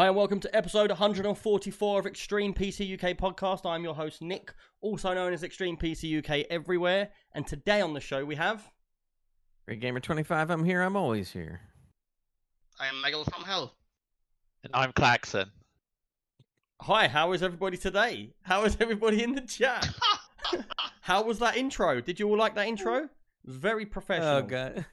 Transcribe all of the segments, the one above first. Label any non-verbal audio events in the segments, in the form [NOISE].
Hi, and welcome to episode 144 of Extreme PC UK podcast. I'm your host, Nick, also known as Extreme PC UK everywhere. And today on the show, we have. Great Gamer 25, I'm here, I'm always here. I am Megal from Hell. And I'm Klaxon. Hi, how is everybody today? How is everybody in the chat? [LAUGHS] how was that intro? Did you all like that intro? Very oh, professional. Oh, God.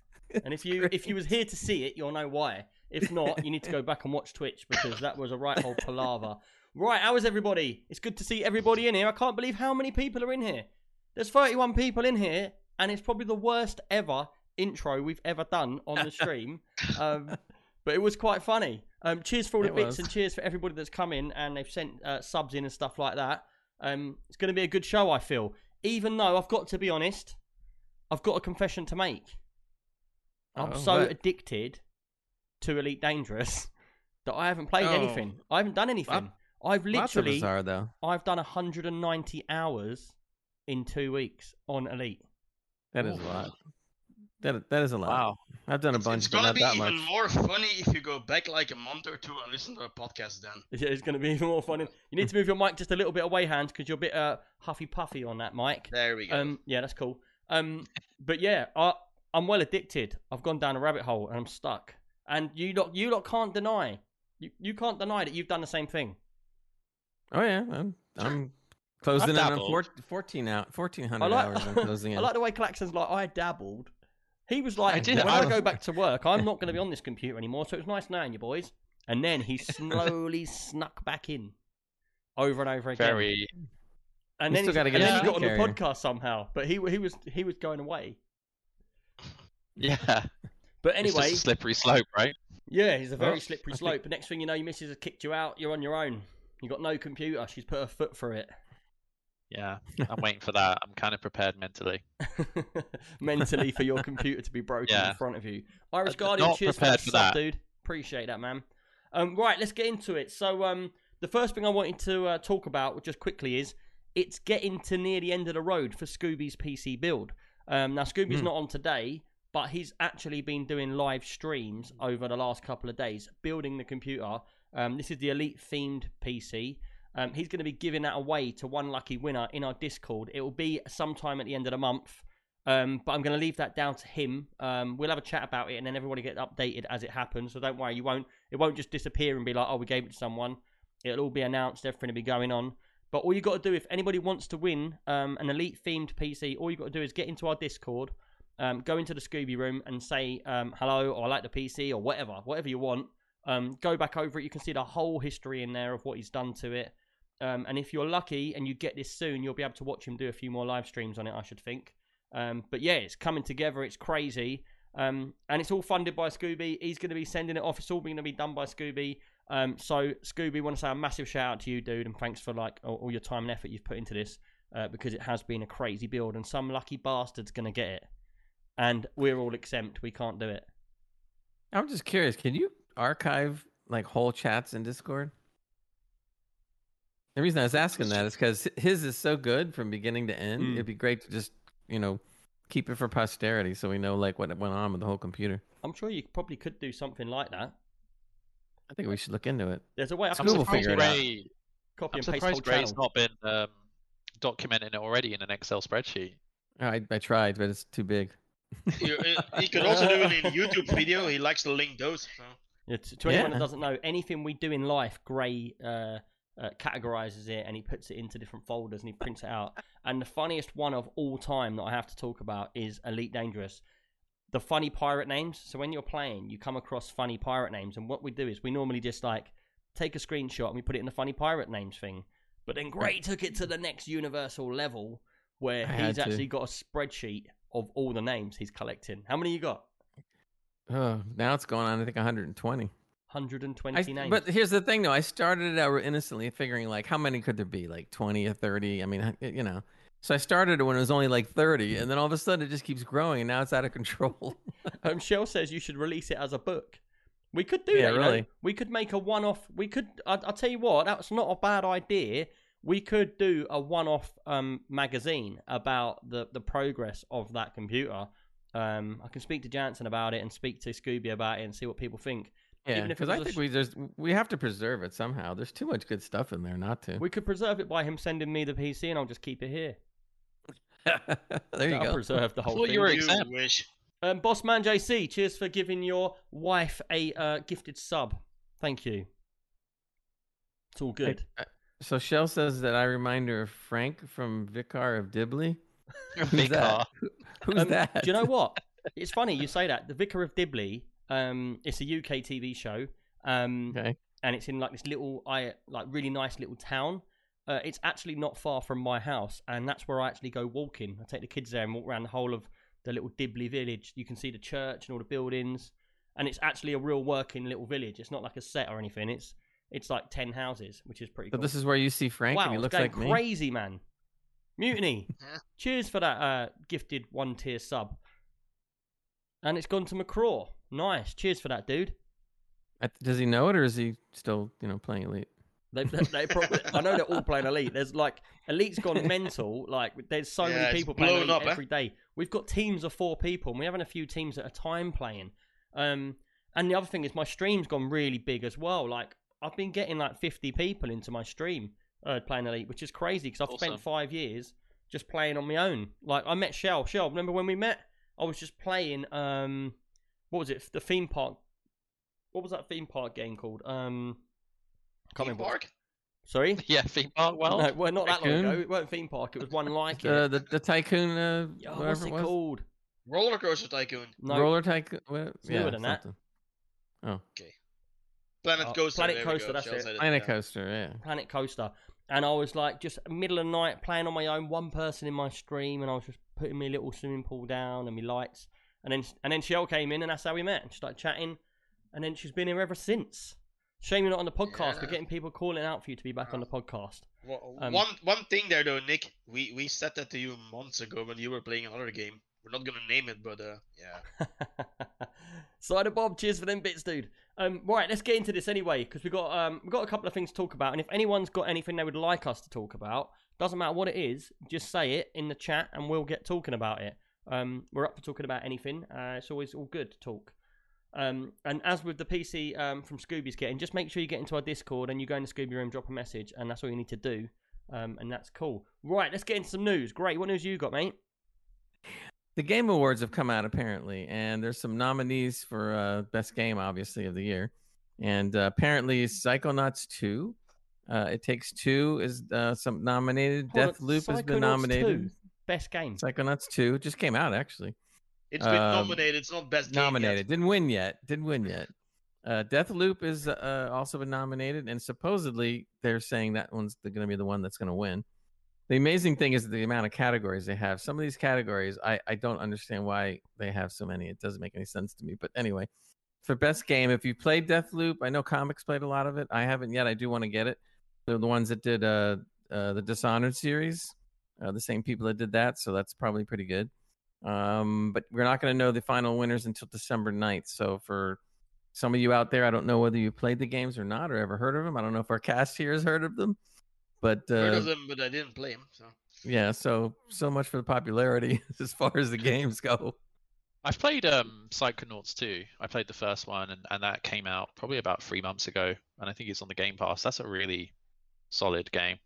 And if you if you was here to see it, you'll know why. If not, you need to go back and watch Twitch because that was a right old palaver. Right, how is everybody? It's good to see everybody in here. I can't believe how many people are in here. There's 31 people in here, and it's probably the worst ever intro we've ever done on the stream. [LAUGHS] um, but it was quite funny. Um, cheers for all the It bits was. and cheers for everybody that's come in and they've sent uh, subs in and stuff like that. Um, it's going to be a good show, I feel. Even though I've got to be honest, I've got a confession to make. I'm Oh, so addicted to Elite Dangerous [LAUGHS] that I haven't played Oh. anything. I haven't done anything. I've literally, us are, though. I've done 190 hours in two weeks on Elite. That is a lot. That, that is a lot. Wow. I've done a It's, bunch, it's but gonna be even much. more funny if you go back like a month or two and listen to a podcast then. Yeah, It's going to be [LAUGHS] even more funny. You need to move your mic just a little bit away, hands, because you're a bit uh, huffy puffy on that mic. There we go. Um, yeah, that's cool. Um, but yeah, I, I'm well addicted. I've gone down a rabbit hole and I'm stuck. And you lot, you lot can't deny. You, you can't deny that you've done the same thing. Oh, yeah. I'm, I'm closing I've in on four, 14 out, 1,400 I like, hours. I'm [LAUGHS] closing in. I like the way Klaxon's like, I dabbled. He was like, I did when I dabble. go back to work, I'm not going to be [LAUGHS] on this computer anymore, so it's nice knowing you boys. And then he slowly [LAUGHS] snuck back in, over and over again. Very. and then, still he's- get and then he got on the podcast somehow, but he he was he was going away. Yeah. But anyway, a slippery slope, right? yeah, he's a very Well, slippery I think- slope. But next thing you know, your missus has kicked you out. You're on your own. You got no computer. She's put her foot through it. Yeah. I'm waiting for that. I'm kind of prepared mentally. [LAUGHS] mentally for your computer to be broken in front of you. Irish Uh, Guardian, not cheers prepared for that. dude. Appreciate that, man. Um, right, let's get into it. So, um, the first thing I wanted to uh, talk about just quickly is it's getting to near the end of the road for Scooby's PC build. Um, now, Scooby's Hmm. not on today, but he's actually been doing live streams over the last couple of days, building the computer. Um, this is the Elite themed PC. Um, he's going to be giving that away to one lucky winner in our Discord. It will be sometime at the end of the month. Um, but I'm going to leave that down to him. Um, we'll have a chat about it, and then everybody get updated as it happens. So don't worry, you won't. It won't just disappear and be like, "Oh, we gave it to someone." It'll all be announced. Everything will be going on. But all you got to do, if anybody wants to win um, an elite themed PC, all you got to do is get into our Discord, um, go into the Scooby room, and say um, hello, or I like the PC, or whatever, whatever you want. Um, go back over it. You can see the whole history in there of what he's done to it. Um, and if you're lucky and you get this soon, you'll be able to watch him do a few more live streams on it. I should think. Um, but yeah, it's coming together. It's crazy. Um, and it's all funded by Scooby. He's going to be sending it off. It's all going to be done by Scooby. So Scooby, want to say a massive shout out to you, dude, and thanks for like all, all your time and effort you've put into this uh, because it has been a crazy build, and some lucky bastard's going to get it, and we're all exempt. We can't do it. I'm just curious. Can you archive like whole chats in Discord? The reason I was asking that is because his is so good from beginning to end. Mm. It'd be great to just, you know, keep it for posterity so we know like what went on with the whole computer. I'm sure you probably could do something like that. I think we should look into it. There's a way I School can will figure it out. Ray, copy I'm and paste surprised whole Ray's channel. not been um, documenting it already in an Excel spreadsheet. I, I tried, but it's too big. You- uh, he could also do it in [LAUGHS] YouTube video. He likes to link those. So. Yeah, to, to anyone that Yeah. doesn't know, anything we do in life, Gray uh, uh, categorizes it and he puts it into different folders and he prints it out. And the funniest one of all time that I have to talk about is Elite Dangerous. The funny pirate names. So when you're playing, you come across funny pirate names, and what we do is we normally just like take a screenshot and we put it in the funny pirate names thing. But then Gray took it to the next universal level where I had he's to. actually got a spreadsheet of all the names he's collecting. How many you got? Oh, now it's going on. I think 120. 120 I, names. but here's the thing, though. I started it out innocently, figuring like how many could there be, like 20 or 30. I mean, you know. So I started it when it was only like 30, and then all of a sudden it just keeps growing, and now it's out of control. [LAUGHS] Um, Shell says you should release it as a book. We could do Yeah, that. you know? really. We could make a one-off. We could. I, I'll tell you what. That's not a bad idea. We could do a one-off um, magazine about the the progress of that computer, Um, I can speak to Jansen about it and speak to Scooby about it and see what people think. Yeah, Even if it because I think sh- we just we have to preserve it somehow. There's too much good stuff in there not to. We could preserve it by him sending me the PC and I'll just keep it here. [LAUGHS] there you That'll go. preserve the whole thought thing. you were You exempt. wish. Um, Bossman JC, cheers for giving your wife a uh, gifted sub. Thank you. It's all good. So Shell says that I remind her of Frank from Vicar of Dibley. Who's Big that? Who's Um, that? Do you know [LAUGHS] what? It's funny you say that. The Vicar of Dibley. Um, it's a UK TV show. Um, Okay. and it's in like this little, I like really nice little town. Uh, it's actually not far from my house, and that's where I actually go walking. I take the kids there and walk around the whole of the little Dibley village. You can see the church and all the buildings, and it's actually a real working little village. It's not like a set or anything. It's it's like ten houses, which is pretty. So cool. this is where you see Frank, wow, and he looks going like me. crazy, man. Mutiny. [LAUGHS] Cheers for that uh, gifted one tier sub. And it's gone to McCraw. Nice. Cheers for that, dude. Does he know it, or is he still, you know, playing elite? They, they, they [LAUGHS] probably, I know they're all playing Elite. There's like Elite's gone [LAUGHS] mental. Like there's so Yeah, many people playing Elite up, eh? every day. We've got teams of four people, and we're having a few teams at a time playing. Um, and the other thing is my stream's gone really big as well. Like I've been getting like 50 people into my stream uh, playing Elite, which is crazy because I've spent five years just playing on my own. Like I met Shell. Shell, remember when we met? I was just playing. Um, what was it? The theme park. What was that theme park game called? Um, can't Theme what- park? Sorry. [LAUGHS] Yeah, theme park. Well, No, well, not that long ago. It weren't theme park. It was one like it. Uh, the the tycoon, uh, Yo, whatever what's it it was, called? Roller Coaster Tycoon. No, roller tycoon. What, It's yeah, newer than that. something. Planet Oh, Coaster. Planet Coaster, that's Shell it. Planet yeah. coaster, yeah. Planet Coaster. And I was like, just middle of the night playing on my own, one person in my stream, and I was just putting my little swimming pool down and my lights. And then and then Shell came in, and that's how we met. And she started chatting, and then she's been here ever since. Shame you're not on the podcast. We're getting people calling out for you to be back on the podcast. Well, Um, one one thing there though, Nick, we we said that to you months ago when you were playing another game. We're not gonna name it, but uh, yeah. [LAUGHS] Cider Bob, cheers for them bits, dude. Um, right, let's get into this anyway because we got um, we got a couple of things to talk about, and if anyone's got anything they would like us to talk about, doesn't matter what it is, just say it in the chat, and we'll get talking about it. Um, we're up for talking about anything. Uh, it's always all good to talk. Um, and as with the PC um, from Scooby's getting, just make sure you get into our Discord and you go in the Scooby room, drop a message, and that's all you need to do. Um, and that's cool. Right, let's get into some news. Gray, what news you got, mate? The Game Awards have come out apparently, and there's some nominees for uh, best game, obviously, of the year. And uh, apparently, Psychonauts 2, uh, It Takes Two is uh, some nominated. Hold on, Deathloop has been Psychonauts nominated. 2, best game. Psychonauts 2 just came out actually. It's been Um, nominated. It's not best game yet. nominated. Didn't win yet. Didn't win yet. Uh, Deathloop is uh, also been nominated, and supposedly they're saying that one's going to be the one that's going to win. The amazing thing is the amount of categories they have. Some of these categories, I, I don't understand why they have so many. It doesn't make any sense to me. But anyway, for best game, if you played Deathloop, I know comics played a lot of it. I haven't yet. I do want to get it. They're the ones that did uh, uh, the Dishonored series, uh, the same people that did that. So that's probably pretty good. Um, but we're not going to know the final winners until December 9th. So for some of you out there, I don't know whether you played the games or not or ever heard of them. I don't know if our cast here has heard of them. But Heard uh, of them, but I didn't play them. So yeah, so so much for the popularity [LAUGHS] as far as the [LAUGHS] games go. I've played um Psychonauts 2. I played the first one, and, and that came out probably about three months ago, and I think it's on the Game Pass. That's a really solid game.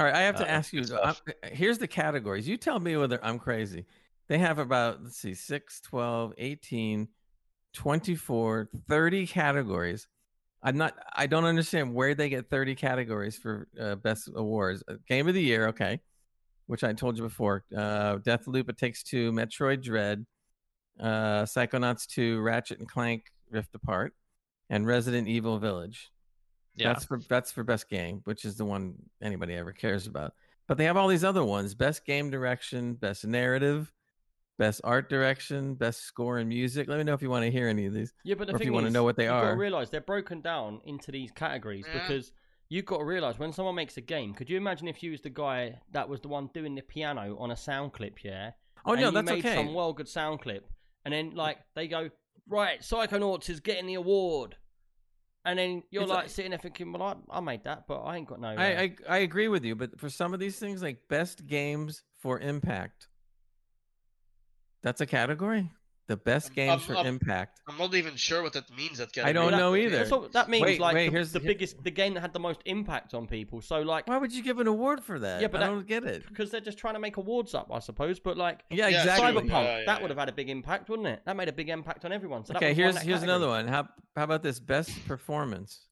All right, I have to Uh, ask you. though, I'm- here's the categories. You tell me whether I'm crazy. They have about, let's see, 6, 12, 18, 24, 30 categories. I'm not, I don't understand where they get 30 categories for uh, best awards. Uh, Game of the year, okay, which I told you before. Uh, Deathloop, It Takes Two, Metroid Dread, uh, Psychonauts 2, Ratchet and Clank Rift Apart, and Resident Evil Village. Yeah, That's for that's for best game, which is the one anybody ever cares about. But they have all these other ones: best game direction, best narrative, best art direction, best score and music. Let me know if you want to hear any of these. Yeah, but the if you wanna know what they you've got to are. realize they're broken down into these categories Yeah. because you've got to realize when someone makes a game. Could you imagine if you was the guy that was the one doing the piano on a sound clip? Yeah. Oh and no, you that's made okay. some well good sound clip, and then like they go right, Psychonauts is getting the award, and then you're like like- sitting there thinking, well, I, I made that, but I ain't got no. uh, I, I I agree with you, but for some of these things, like best games for impact, that's a category. The best games um, for um, impact. I'm not even sure what that means. That I don't That- know either. That's what that means. Wait, like wait, the, here's- the here- biggest, the game that had the most impact on people. So like, Why would you give an award for that? Yeah, but I that- don't get it. because they're just trying to make awards up, I suppose. But like, Yeah, Yeah, exactly. Cyberpunk, Yeah, yeah, that would have had a big impact, wouldn't it? That made a big impact on everyone. So Okay, was won here's that here's another one. How how about this? Best performance.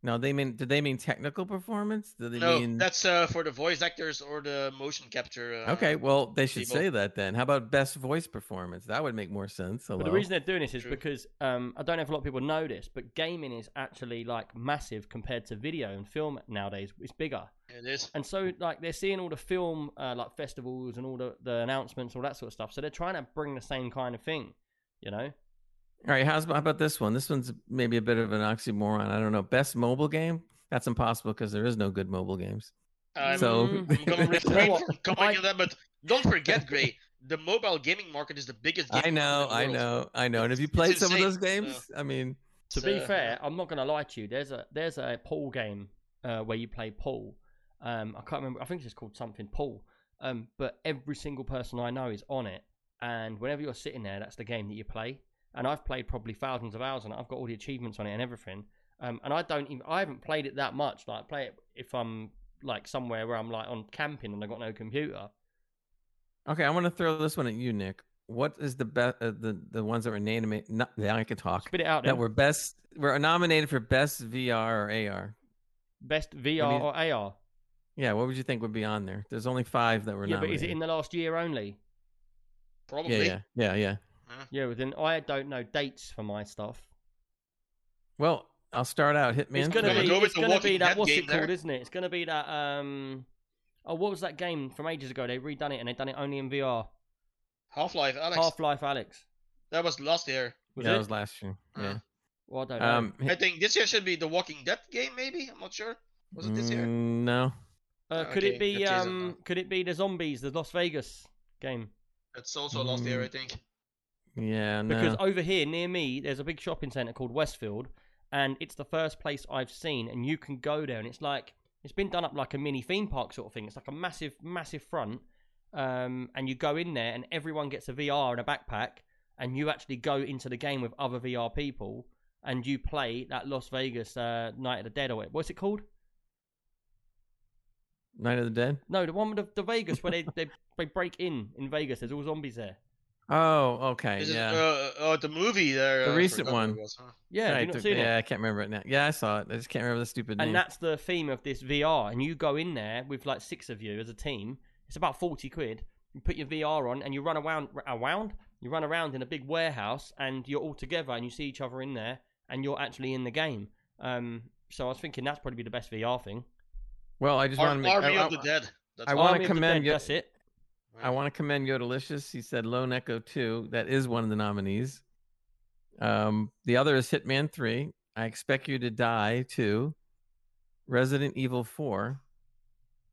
No, they mean did they mean technical performance? Do they No, mean that's uh, for the voice actors or the motion capture. Uh, Okay, well they should people. say that then. How about best voice performance? That would make more sense. But the reason they're doing this is True. because um, I don't know if a lot of people know this, but gaming is actually like massive compared to video and film nowadays. It's bigger, It is. and so like they're seeing all the film uh, like festivals and all the, the announcements, all that sort of stuff. So they're trying to bring the same kind of thing, you know. All right, how's how about this one? This one's maybe a bit of an oxymoron. I don't know. Best mobile game? That's impossible because there is no good mobile games. I'm, So- I'm gonna refrain from commenting I- on that, [LAUGHS] but don't forget, Gray, the mobile gaming market is the biggest. I know, market I in the world. know, I know. And have you It's played some of those games? I mean, To It's, be uh, fair, I'm not gonna lie to you. There's a there's a pool game uh, where you play pool. Um, I can't remember. I think it's called something pool. Um, but every single person I know is on it, and whenever you're sitting there, that's the game that you play. And I've played probably thousands of hours on it. I've got all the achievements on it and everything. Um, and I don't even I haven't played it that much. Like I play it if I'm like somewhere where I'm like on camping and I've got no computer. okay, I want to throw this one at you, Nick. What is the best? Uh, the the ones that were named? Not, yeah, I could talk. Spit it out. Then. That were best. Were nominated for best VR or AR. Best VR mean- or AR. Yeah, what would you think would be on there? There's only five that were Yeah, but is it in the last year only? Probably. Yeah, yeah, yeah, yeah. Yeah, well, then I don't know dates for my stuff. Well, I'll start out. Hitman. It's gonna Gonna be. go It's gonna be that. What's it called? there. Isn't it? It's gonna be that. Um. Oh, what was that game from ages ago? They redone it and they've done it only in VR. Half Life, Alyx. Half Life, Alyx. That was last year. Was yeah, it? that was last year. Yeah. Uh, Well, I don't know. Um, I think this year should be the Walking Dead game. Maybe I'm not sure. Was it this year? mm, No. uh, could okay, it be? Um. Could it be the zombies, the Las Vegas game? It's also last year, Mm. I think. Yeah, no. Because over here near me, there's a big shopping centre called Westfield, and it's the first place I've seen, and you can go there, and it's like it's been done up like a mini theme park sort of thing. It's like a massive, massive front, um, and you go in there, and everyone gets a VR and a backpack, and you actually go into the game with other VR people, and you play that Las Vegas uh, Night of the Dead or what's it called? Night of the Dead. No, the one with the, the Vegas where they, they they break in in Vegas. There's all zombies there. Oh, okay. Is yeah. it uh, uh, the movie there? The uh, recent forgot what it one. was, huh? Yeah, have Right, you the- it? yeah, I can't remember it now. Yeah, I saw it. I just can't remember the stupid and name. And that's the theme of this VR. And you go in there with like six of you as a team. It's about forty quid. You put your VR on and you run around, around. You run around in a big warehouse, and you're all together, and you see each other in there, and you're actually in the game. Um, so I was thinking that's probably the best VR thing. well, I just want to make. Army I, of the Dead. That's I wanna Army of the commend Dead, you- That's it. I want to commend Yodelicious. He said Lone Echo 2. That is one of the nominees. Um, the other is Hitman 3. I Expect You to Die 2. Resident Evil 4.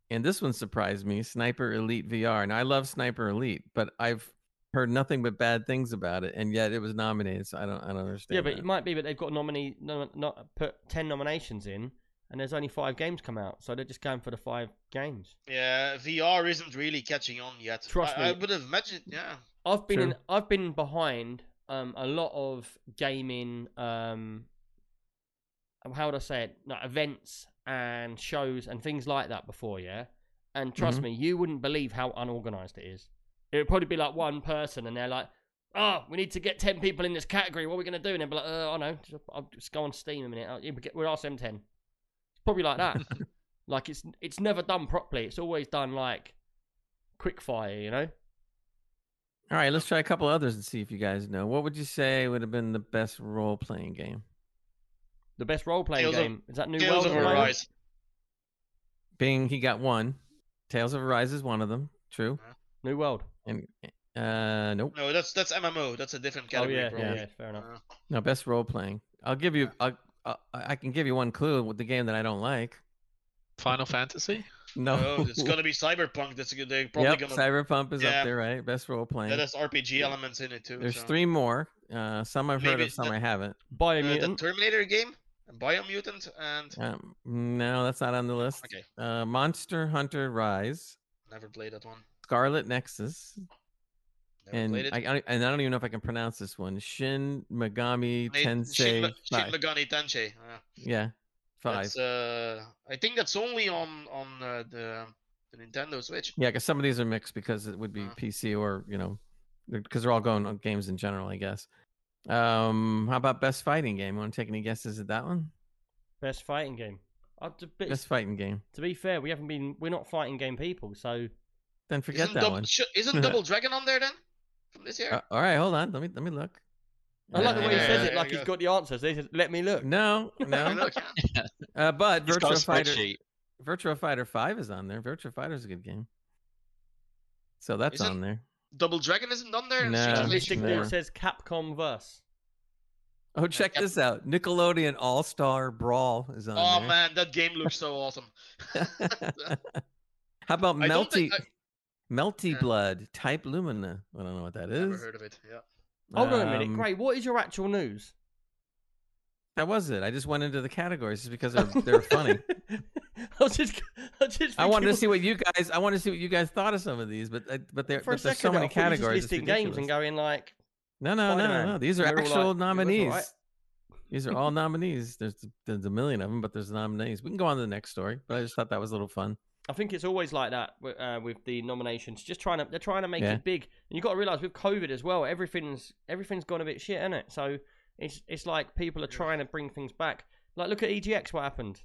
And this one surprised me Sniper Elite VR. And I love Sniper Elite, but I've heard nothing but bad things about it. And yet it was nominated. So I don't, I don't understand. Yeah, but that. it might be, but they've got nominee, no, not put ten nominations in, and there's only five games come out, so they're just going for the five games. Yeah, VR isn't really catching on yet. Trust I, me, I would have imagined. Yeah, I've been in, I've been behind um, a lot of gaming. Um, how would I say it? Like events and shows and things like that before, yeah. And trust mm-hmm. me, you wouldn't believe how unorganized it is. It would probably be like one person, and they're like, oh, we need to get 10 people in this category. What are we going to do? And they'll be like, "Oh, I know. I'll just go on Steam a minute. We'll ask them 10 probably like that. [LAUGHS] like it's it's never done properly. It's always done like quick fire, you know. All right, let's try a couple others and see if you guys know. What would you say would have been the best role playing game? The best role playing Tales of- game is that New Tales World. of at? Arise. Bing, he got one. Tales of Arise is one of them. True. New World. And uh, nope. No, that's that's MMO. That's a different Oh category. yeah, yeah, yeah, fair enough. Uh, No, best role playing. I'll give you. I'll, i I can give you one clue with the game that I don't like. Final Fantasy. [LAUGHS] No, oh, it's gonna be [LAUGHS] Cyberpunk. That's good. They're probably yep, gonna. Cyberpunk is Yeah. up there, right? Best role playing. That has RPG elements in it too. There's so. three more. Uh, some I've heard of, some the- I haven't. Uh, the Terminator game, Biomutant, and Um, no, that's not on the list. okay, Uh, Monster Hunter Rise, never played that one. Scarlet Nexus, Never and. I, I and I don't even know if I can pronounce this one. Shin Megami Tensei Shin, Me- Shin. Megami Tensei. uh, Yeah, five. Uh, I think that's only on on uh, the the Nintendo Switch. Yeah, because some of these are mixed because it would be Uh. PC or you know, because they're all going on games in general, I guess. Um, how about best fighting game? Want to take any guesses at that one? Best fighting game. Uh, to, but Best fighting game. to be fair, we haven't been. We're not fighting game people, so Then forget isn't that Dou- one. sh- isn't [LAUGHS] Double Dragon on there then? From this year? Uh, all right, hold on. Let me let me look. I like the way he says it, like he's go. got the answers. He says, "Let me look." No, [LAUGHS] no. [LAUGHS] uh, but He's got a Virtua Fighter, spreadsheet. Virtua Fighter Five is on there. Virtua is a good game. So that's Isn't- on there. Double Dragon isn't on there. No, Streets of Rage Mystic no. two? Says Capcom Verse. Oh, check Cap- this out. Nickelodeon All Star Brawl is on Oh there. man, that game looks so awesome. [LAUGHS] How about I don't Melty think I Melty Yeah. Blood Type Lumina? I don't know what that is. never heard of it. Yeah. Hold on a minute, Gray. What is your actual news? That was it. I just went into the categories just because they're, they're funny. [LAUGHS] I was just, I was just. I wanted to see what you guys. I wanted to see what you guys thought of some of these, but uh, but there, For a but there's second, so many I thought you were just categories. it's listing games and ridiculous. going like, No, no, no, Spider-Man. no. These are all actual like, nominees. alright." These are all nominees. There's there's a million of them, but there's nominees. We can go on to the next story, but I just thought that was a little fun. I think it's always like that uh, with the nominations. Just trying to, they're trying to make Yeah. it big. And you've got to realize with COVID as well, everything's everything's gone a bit shit, isn't it? So it's it's like people are trying to bring things back. Like look at EGX. What happened?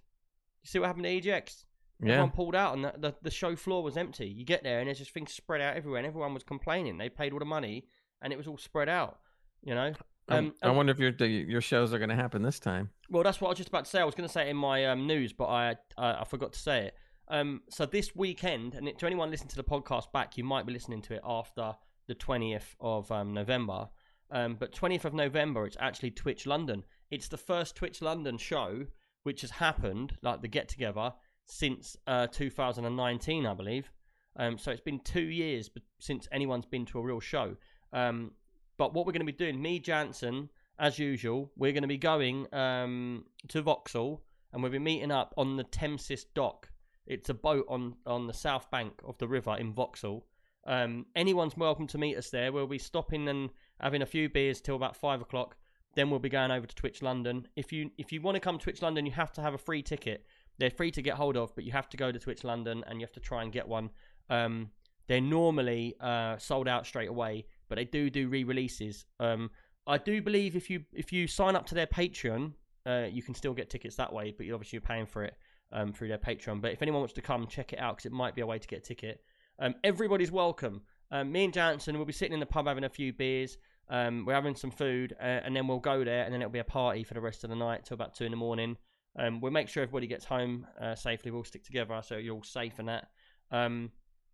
You see what happened to EGX? Yeah, Everyone pulled out, and the, the the show floor was empty. You get there, and there's just things spread out everywhere, and everyone was complaining. They paid all the money, and it was all spread out. You know. Um, I wonder if your your shows are going to happen this time. Well, that's what I was just about to say. I was going to say it in my um, news, but I, I I forgot to say it. Um, so this weekend, and to anyone listening to the podcast back, you might be listening to it after the twentieth of um, November. Um, but twentieth of November, it's actually Twitch London. It's the first Twitch London show which has happened, like the get together, since uh, 2019, I believe. Um, so it's been two years since anyone's been to a real show. Um, but what we're going to be doing, me, Jansen, as usual, we're going to be going um, to Vauxhall and we'll be meeting up on the Tamesis dock. It's a boat on, on the south bank of the river in Vauxhall. Um, anyone's welcome to meet us there. We'll be stopping and having a few beers till about five o'clock. Then we'll be going over to Twitch London. If you if you want to come to Twitch London, you have to have a free ticket. They're free to get hold of, but you have to go to Twitch London and you have to try and get one. Um, they're normally uh, sold out straight away, but they do do re-releases. Um, I do believe if you if you sign up to their Patreon, uh, you can still get tickets that way, but you're paying for it um, through their Patreon. But if anyone wants to come, check it out because it might be a way to get a ticket. Um, everybody's welcome. Um, me and Jansen will be sitting in the pub having a few beers. Um, we're having some food, uh, and then we'll go there, and then it'll be a party for the rest of the night till about two in the morning. Um, we'll make sure everybody gets home uh, safely. We'll stick together so you're all safe and that. Um,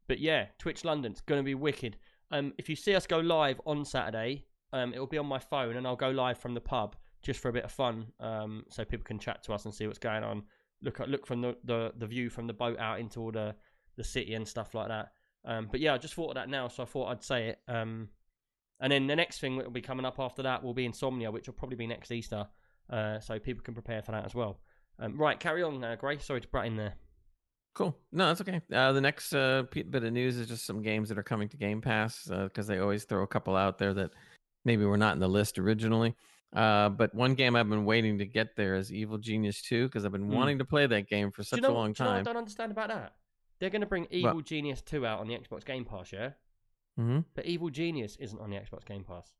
but yeah, Twitch London's going to be wicked. If you see us go live on Saturday, it'll be on my phone, and I'll go live from the pub just for a bit of fun, so people can chat to us and see what's going on. Look at look from the, the, the view from the boat out into all the the city and stuff like that. Um, but yeah, I just thought of that now, so I thought I'd say it. Um, and then the next thing that will be coming up after that will be Insomnia, which will probably be next Easter, uh, so people can prepare for that as well. Um, right, carry on, uh, Gray. Sorry to butt in there. Cool. No, that's okay. Uh, the next uh, bit of news is just some games that are coming to Game Pass because they always throw a couple out there that maybe were not in the list originally. Uh, but one game I've been waiting to get there is Evil Genius 2 because I've been Hmm. wanting to play that game for such you know, a long do you know I time. don't understand about that? They're going to bring Evil Genius 2 out on the Xbox Game Pass, yeah? hmm But Evil Genius isn't on the Xbox Game Pass.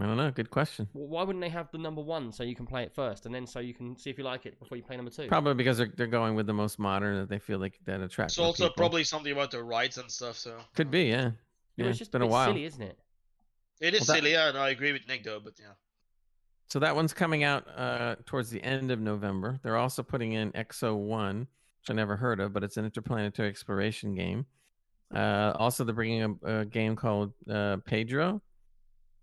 I don't know. Good question. Well, why wouldn't they have the number one so you can play it first, and then so you can see if you like it before you play number two? Probably because they're, they're going with the most modern that they feel like that attracts. It's also people. probably something about the rights and stuff. So could be, yeah. Yeah, Yeah, it's just been a a while. silly, isn't it? It is Well, that- silly. Yeah, no, I agree with Nick though. But yeah, So that one's coming out uh, towards the end of November. They're also putting in Exo One, which I never heard of, but it's an interplanetary exploration game. Uh, also, they're bringing a, a game called uh, Pedro,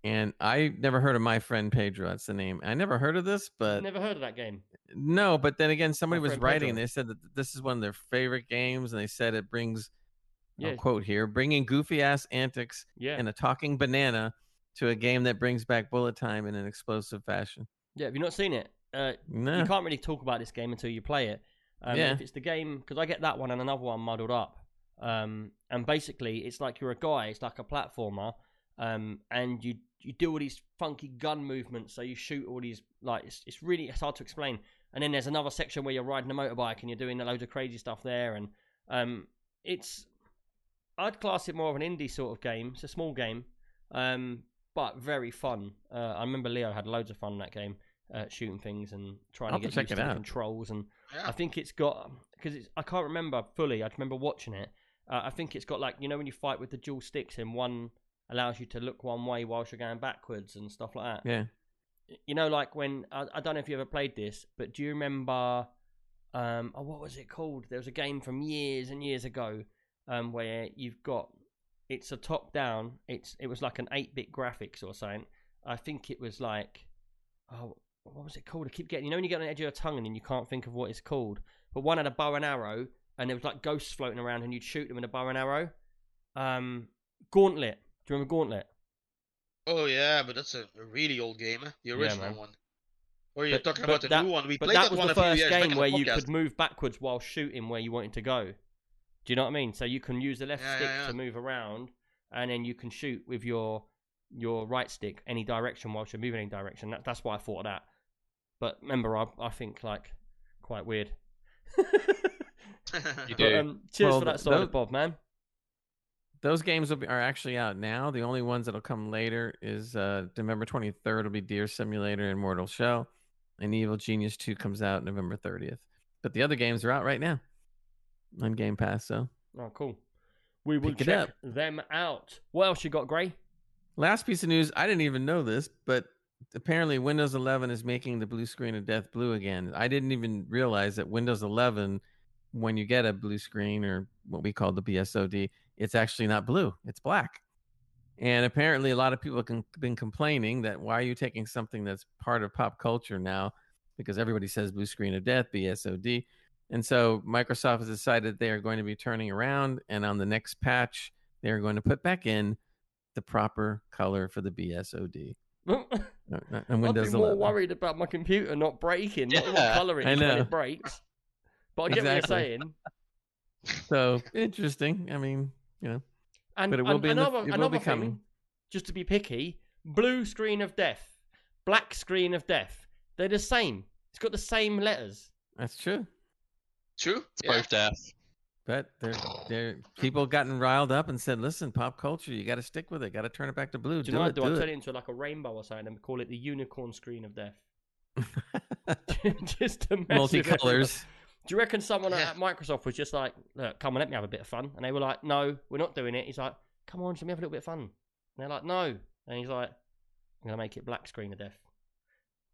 and I never heard of my friend Pedro. That's the name. I never heard of this, but Never heard of that game. no. But then again, somebody was writing. Pedro. and They said that this is one of their favorite games, and they said it brings. Yeah, I'll quote here: "Bringing goofy ass antics yeah, and a talking banana to a game that brings back bullet time in an explosive fashion." yeah. Have you not seen it? Uh, No. You can't really talk about this game until you play it. Um, Yeah. If it's the game, because I get that one and another one muddled up. Um, and basically, it's like you're a guy. It's like a platformer, um, and you you do all these funky gun movements. So you shoot all these like it's, it's really it's hard to explain. And then there's another section where you're riding a motorbike and you're doing loads of crazy stuff there. And um, it's I'd class it more of an indie sort of game. It's a small game, um, but very fun. Uh, I remember Leo had loads of fun in that game, uh, shooting things and trying I'll to get to check used it to the controls. And Yeah. I think it's got because it's I can't remember fully. I remember watching it. Uh, I think it's got like you know when you fight with the dual sticks and one allows you to look one way whilst you're going backwards and stuff like that. Yeah. You know, like when I, I don't know if you ever played this, but do you remember? Um, oh, what was it called? There was a game from years and years ago um, where you've got it's a top down. It's it was like an eight bit graphics or something. I think it was like oh what was it called? I keep getting you know when you get on the edge of your tongue and then you can't think of what it's called. But one had a bow and arrow and there was like ghosts floating around and you'd shoot them with a bow and arrow. Um, Gauntlet. Do you remember Gauntlet? Oh yeah, but that's a, a really old game, eh? the original man. one. Or you're But- talking but about the that- new one? We But played that was one the a few first game where you could move backwards while shooting where you wanted to go. Do you know what I mean? So you can use the left Yeah, stick yeah, yeah. to move around, and then you can shoot with your your right stick any direction whilst you're moving any direction. That, that's why I thought of that. But remember, I I think like quite weird. [LAUGHS] You But, do. um, cheers Well, for that th- solid those- Bob, man. Those games will be, are actually out now. The only ones that'll come later is uh, November 23rd will be Deer Simulator and Mortal Shell, and Evil Genius 2 comes out November 30th. But the other games are out right now on Game Pass. So Oh, cool. We will Pick check them out. What else you got, Gray? last piece of news, I didn't even know this, but apparently Windows 11 is making the blue screen of death blue again. I didn't even realize that Windows 11, when you get a blue screen or what we call the BSOD, it's actually not blue; it's black. And apparently, a lot of people have been complaining that why are you taking something that's part of pop culture now? Because everybody says blue screen of death, BSOD. And so Microsoft has decided they are going to be turning around, and on the next patch, they are going to put back in the proper color for the BSOD [LAUGHS] I'd uh, uh, and be more 11. worried about my computer not breaking, not what Yeah, colour it I is when it breaks. But I get what you're saying. So interesting. I mean, you know, And, But it will and be in the- another, will be coming. thing, just to be picky, blue screen of death, black screen of death. They're the same. It's got the same letters. that's true. True. It's Yeah. both death. But there, there, people gotten riled up and said, "Listen, pop culture, you got to stick with it. Got to turn it back to blue. Do Do, you know what I it, do? do I turn it." it into like a rainbow or something and call it the unicorn screen of death. [LAUGHS] [LAUGHS] just to mess with everyone. Multicolors. Do you reckon someone Yeah. at Microsoft was just like, "Look, come on, let me have a bit of fun," and they were like, "No, we're not doing it." He's like, "Come on, let me have a little bit of fun." And they're like, "No," and he's like, "I'm gonna make it black screen of death,"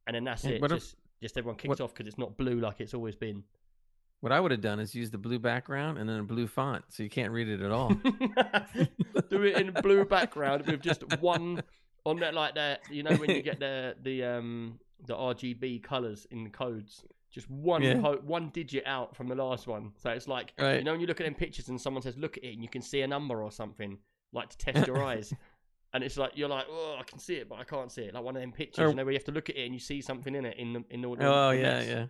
and then that's Yeah, it. what if- just, just everyone kicks what- off because it's not blue like it's always been. What I would have done is use the blue background and then a blue font, so you can't read it at all. [LAUGHS] Do it in blue background with just one on that, like that. You know when you get the the um the RGB colors in the codes, just one Yeah. co- one digit out from the last one. So it's like Right. you know when you look at them pictures and someone says look at it and you can see a number or something like to test your [LAUGHS] eyes. And it's like you're like, oh, I can see it, but I can't see it. Like one of them pictures, Or- you know, where you have to look at it and you see something in it in the in the. oh yeah, yeah.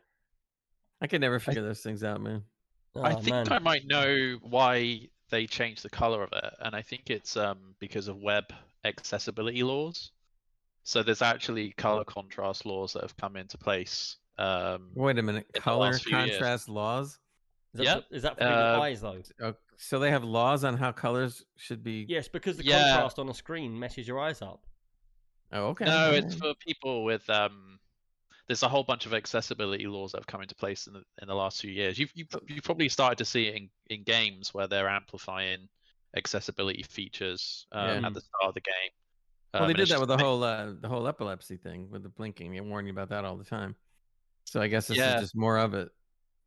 I can never figure those things out, man. I Oh, think man. I might know why they changed the color of it, and I think it's um because of web accessibility laws. So there's actually color contrast laws that have come into place. Um, Wait a minute, color last few years. contrast laws. Is that, Yeah. is that for Uh, eyes though? Oh, so they have laws on how colors should be. Yes, because the Yeah. contrast on a screen messes your eyes up. Oh, okay. No, it's for people with um. There's a whole bunch of accessibility laws that have come into place in the in the last few years. You've you've, you've probably started to see it in, in games where they're amplifying accessibility features um, Yeah. at the start of the game. Well, Um, they did that with the whole uh, the whole epilepsy thing with the blinking. They warn you about that all the time. So I guess this Yeah. is just more of it.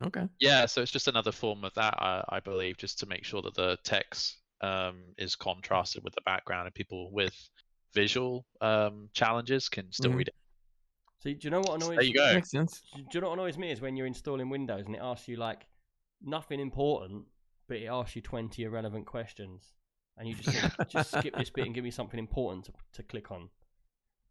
Okay. Yeah, so it's just another form of that, I, I believe, just to make sure that the text um, is contrasted with the background and people with visual um, challenges can still Mhm. read it. See, do you know what So annoys? there you go. Makes sense. Do you know what annoys me is when you're installing Windows and it asks you like nothing important, but it asks you twenty irrelevant questions, and you just think, [LAUGHS] just skip this bit and give me something important to, to click on.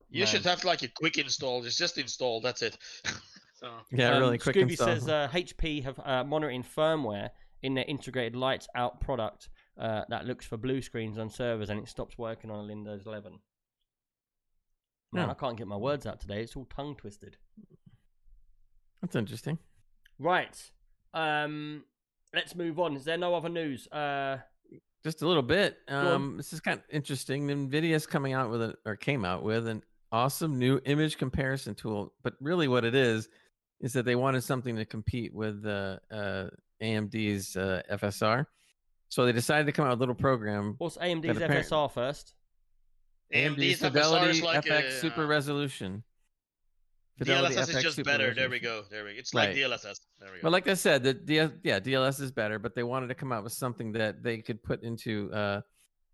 You Man. should have like a quick install. It's just install. That's it. [LAUGHS] so Yeah, Um, really quick Scooby install. says uh, HP have uh, monitoring firmware in their integrated lights out product uh, that looks for blue screens on servers and it stops working on a Windows 11. Man, I can't get my words out today. It's all tongue twisted. That's interesting. Right. Um, let's move on. Is there no other news? Uh, Just a little bit. Um, this is kind of interesting. Nvidia's coming out with a, or came out with an awesome new image comparison tool. But really, what it is is that they wanted something to compete with uh, uh, AMD's uh, FSR. So they decided to come out with a little program. what's AMD's FSR first? AMD's FSR Fidelity like FX a, Super uh, Resolution. Fidelity DLSS is just Super better. There we go. There we go. It's like Right. DLSS. There we go. Well, like I said, the D- yeah DLS is better, but they wanted to come out with something that they could put into uh,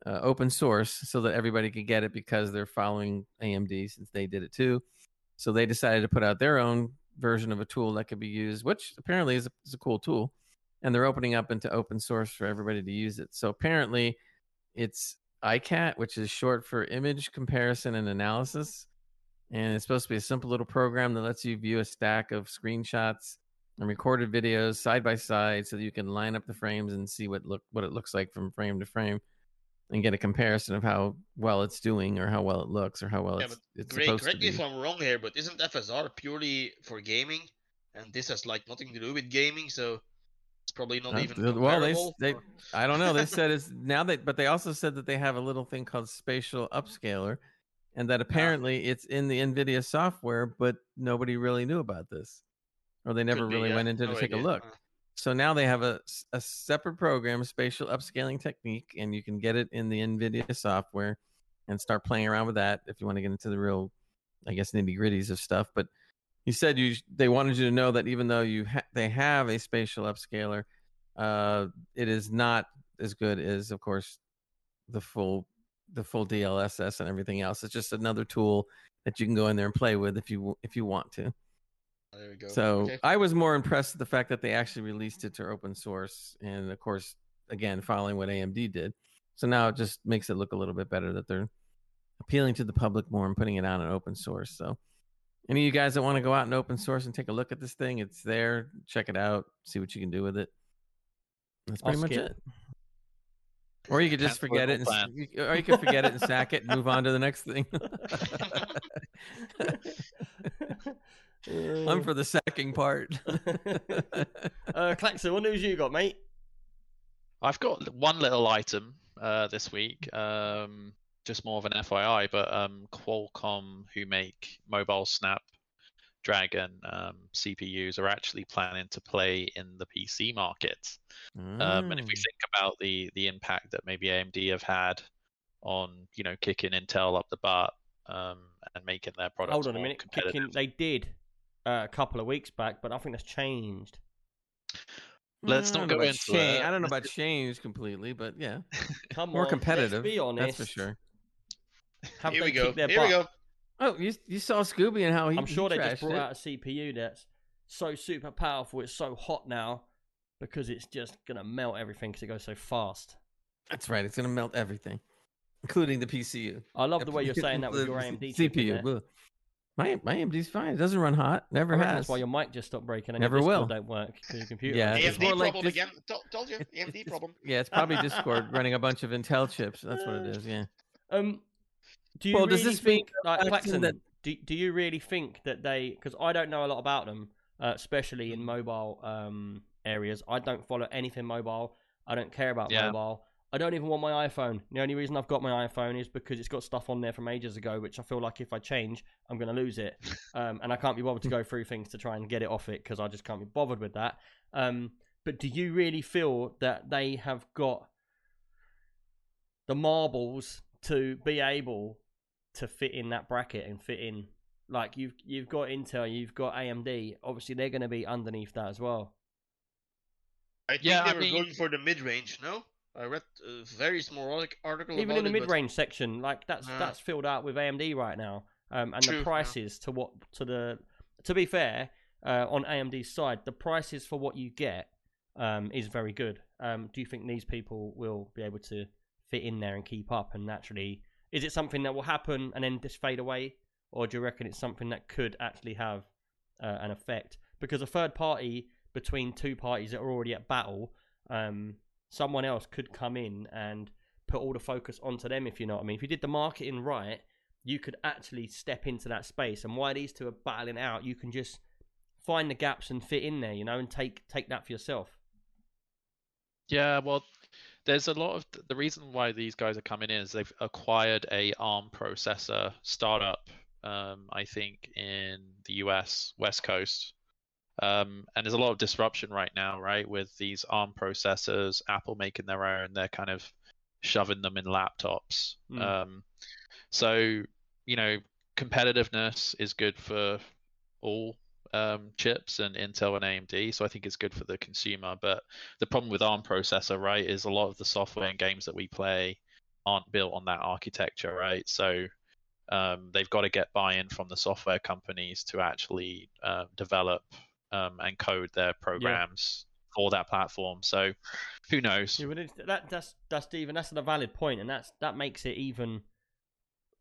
uh, open source so that everybody could get it because they're following AMD since they did it too. So they decided to put out their own version of a tool that could be used, which apparently is a, is a cool tool, and they're opening up into open source for everybody to use it. So apparently, it's ICAT, which is short for Image Comparison and Analysis and it's supposed to be a simple little program that lets you view a stack of screenshots and recorded videos side by side so that you can line up the frames and see what look what it looks like from frame to frame and get a comparison of how well it's doing or how well it looks or how well Yeah, it's, it's Great. supposed Correct to me if I'm wrong here, but isn't FSR purely for gaming? And this has like nothing to do with gaming, so it's probably not even well, they they- I don't know. They said it's now that, but they also said that they have a little thing called spatial upscaler, and that apparently it's in the NVIDIA software, but nobody really knew about this, or they never be, really yeah. went into No to take a look. Uh, So now they have a, a separate program, spatial upscaling technique, and you can get it in the NVIDIA software and start playing around with that if you want to get into the real, I guess, nitty gritties of stuff. But you said you they wanted you to know that even though you ha- they have a spatial upscaler, uh, it is not as good as, of course, the full the full DLSS and everything else. It's just another tool that you can go in there and play with if you if you want to. there we go. So Okay. I was more impressed with the fact that they actually released it to open source, and of course, again, following what AMD did. So now it just makes it look a little bit better that they're appealing to the public more and putting it out in open source. So, any of you guys that want to go out and open source and take a look at this thing, it's there. Check it out. See what you can do with it. That's I'll pretty much skip. it. Or you could just Cancel forget it, and, whole s- plan. you- or you could forget it and sack it and move on to the next thing. [LAUGHS] I'm [LAUGHS] for the sacking part. [LAUGHS] uh, Klaxon, what news you got, mate? I've got one little item uh, this week, um, just more of an FYI, but um, Qualcomm, who make mobile Snapdragon um, CPUs, are actually planning to play in the PC market. Um, and if we Mm. think about the the impact that maybe AMD have had on you know kicking Intel up the butt um, and making their products Hold on a minute. competitive. Kicking, they did uh, a couple of weeks back, but I think that's changed. Let's I not don't go know about into change- it. I don't know [LAUGHS] about change completely, but yeah, Come more on, competitive. Let's be honest. That's for sure. Have Here we go. kicked their Here we go. Oh, you you saw Scooby and how he. I'm sure he they just brought it. out a CPU that's so super powerful. It's so hot now because it's just gonna melt everything because it goes so fast. That's right. It's gonna melt everything, including the PCU. I love the way you're saying that with your AMD CPU. My my AMD's fine. It doesn't run hot. Never I has. That's why your mic just stopped breaking and Never your will. don't work because your computer. Yeah, is it's AMD more like problem again. Told, told you. AMD It's- problem. Yeah, it's probably Discord running a bunch of Intel chips. That's what it is. Yeah. Um, do you Well, really does this think, like, Klaxon, that- do, do you really think that they, because I don't know a lot about them, uh, especially in mobile um, areas. I don't follow anything mobile. I don't care about Yeah. mobile. I don't even want my iPhone. The only reason I've got my iPhone is because it's got stuff on there from ages ago, which I feel like if I change, I'm going to lose it. [LAUGHS] Um, and I can't be bothered to go through things to try and get it off it because I just can't be bothered with that. Um, but do you really feel that they have got the marbles to be able to fit in that bracket and fit in? Like you've you've got Intel, you've got AMD. Obviously, they're going to be underneath that as well. I think Yeah, they I were mean- going for the mid range. No, I read a very small artic- article Even about in the mid-range section, like that's Yeah. that's filled out with AMD right now, um, and True, the yeah. prices to what to the to be fair uh, on AMD's side, the prices for what you get um, is very good. Um, do you think these people will be able to fit in there and keep up? And naturally, is it something that will happen and then just fade away, or do you reckon it's something that could actually have uh, an effect? Because a third party between two parties that are already at battle um, someone else could come in and put all the focus onto them. If you know what I mean. If you did the marketing right, you could actually step into that space. And while these two are battling out, you can just find the gaps and fit in there, you know, and take take that for yourself. Yeah, well, there's a lot of the reason why these guys are coming in is they've acquired a ARM processor startup. Um, I think in the US West Coast, um, and there's a lot of disruption right now, right, with these ARM processors, Apple making their own, they're kind of shoving them in laptops. Mm. Um, so you know, competitiveness is good for all um, chips and Intel and AMD. So I think it's good for the consumer. But the problem with ARM processor, right, is a lot of the software and games that we play aren't built on that architecture, right? So um, they've got to get buy-in from the software companies to actually uh, develop um, and code their programs for that platform. So who knows? Yeah, but that that's that's Stephen. That's a valid point, and that's that makes it even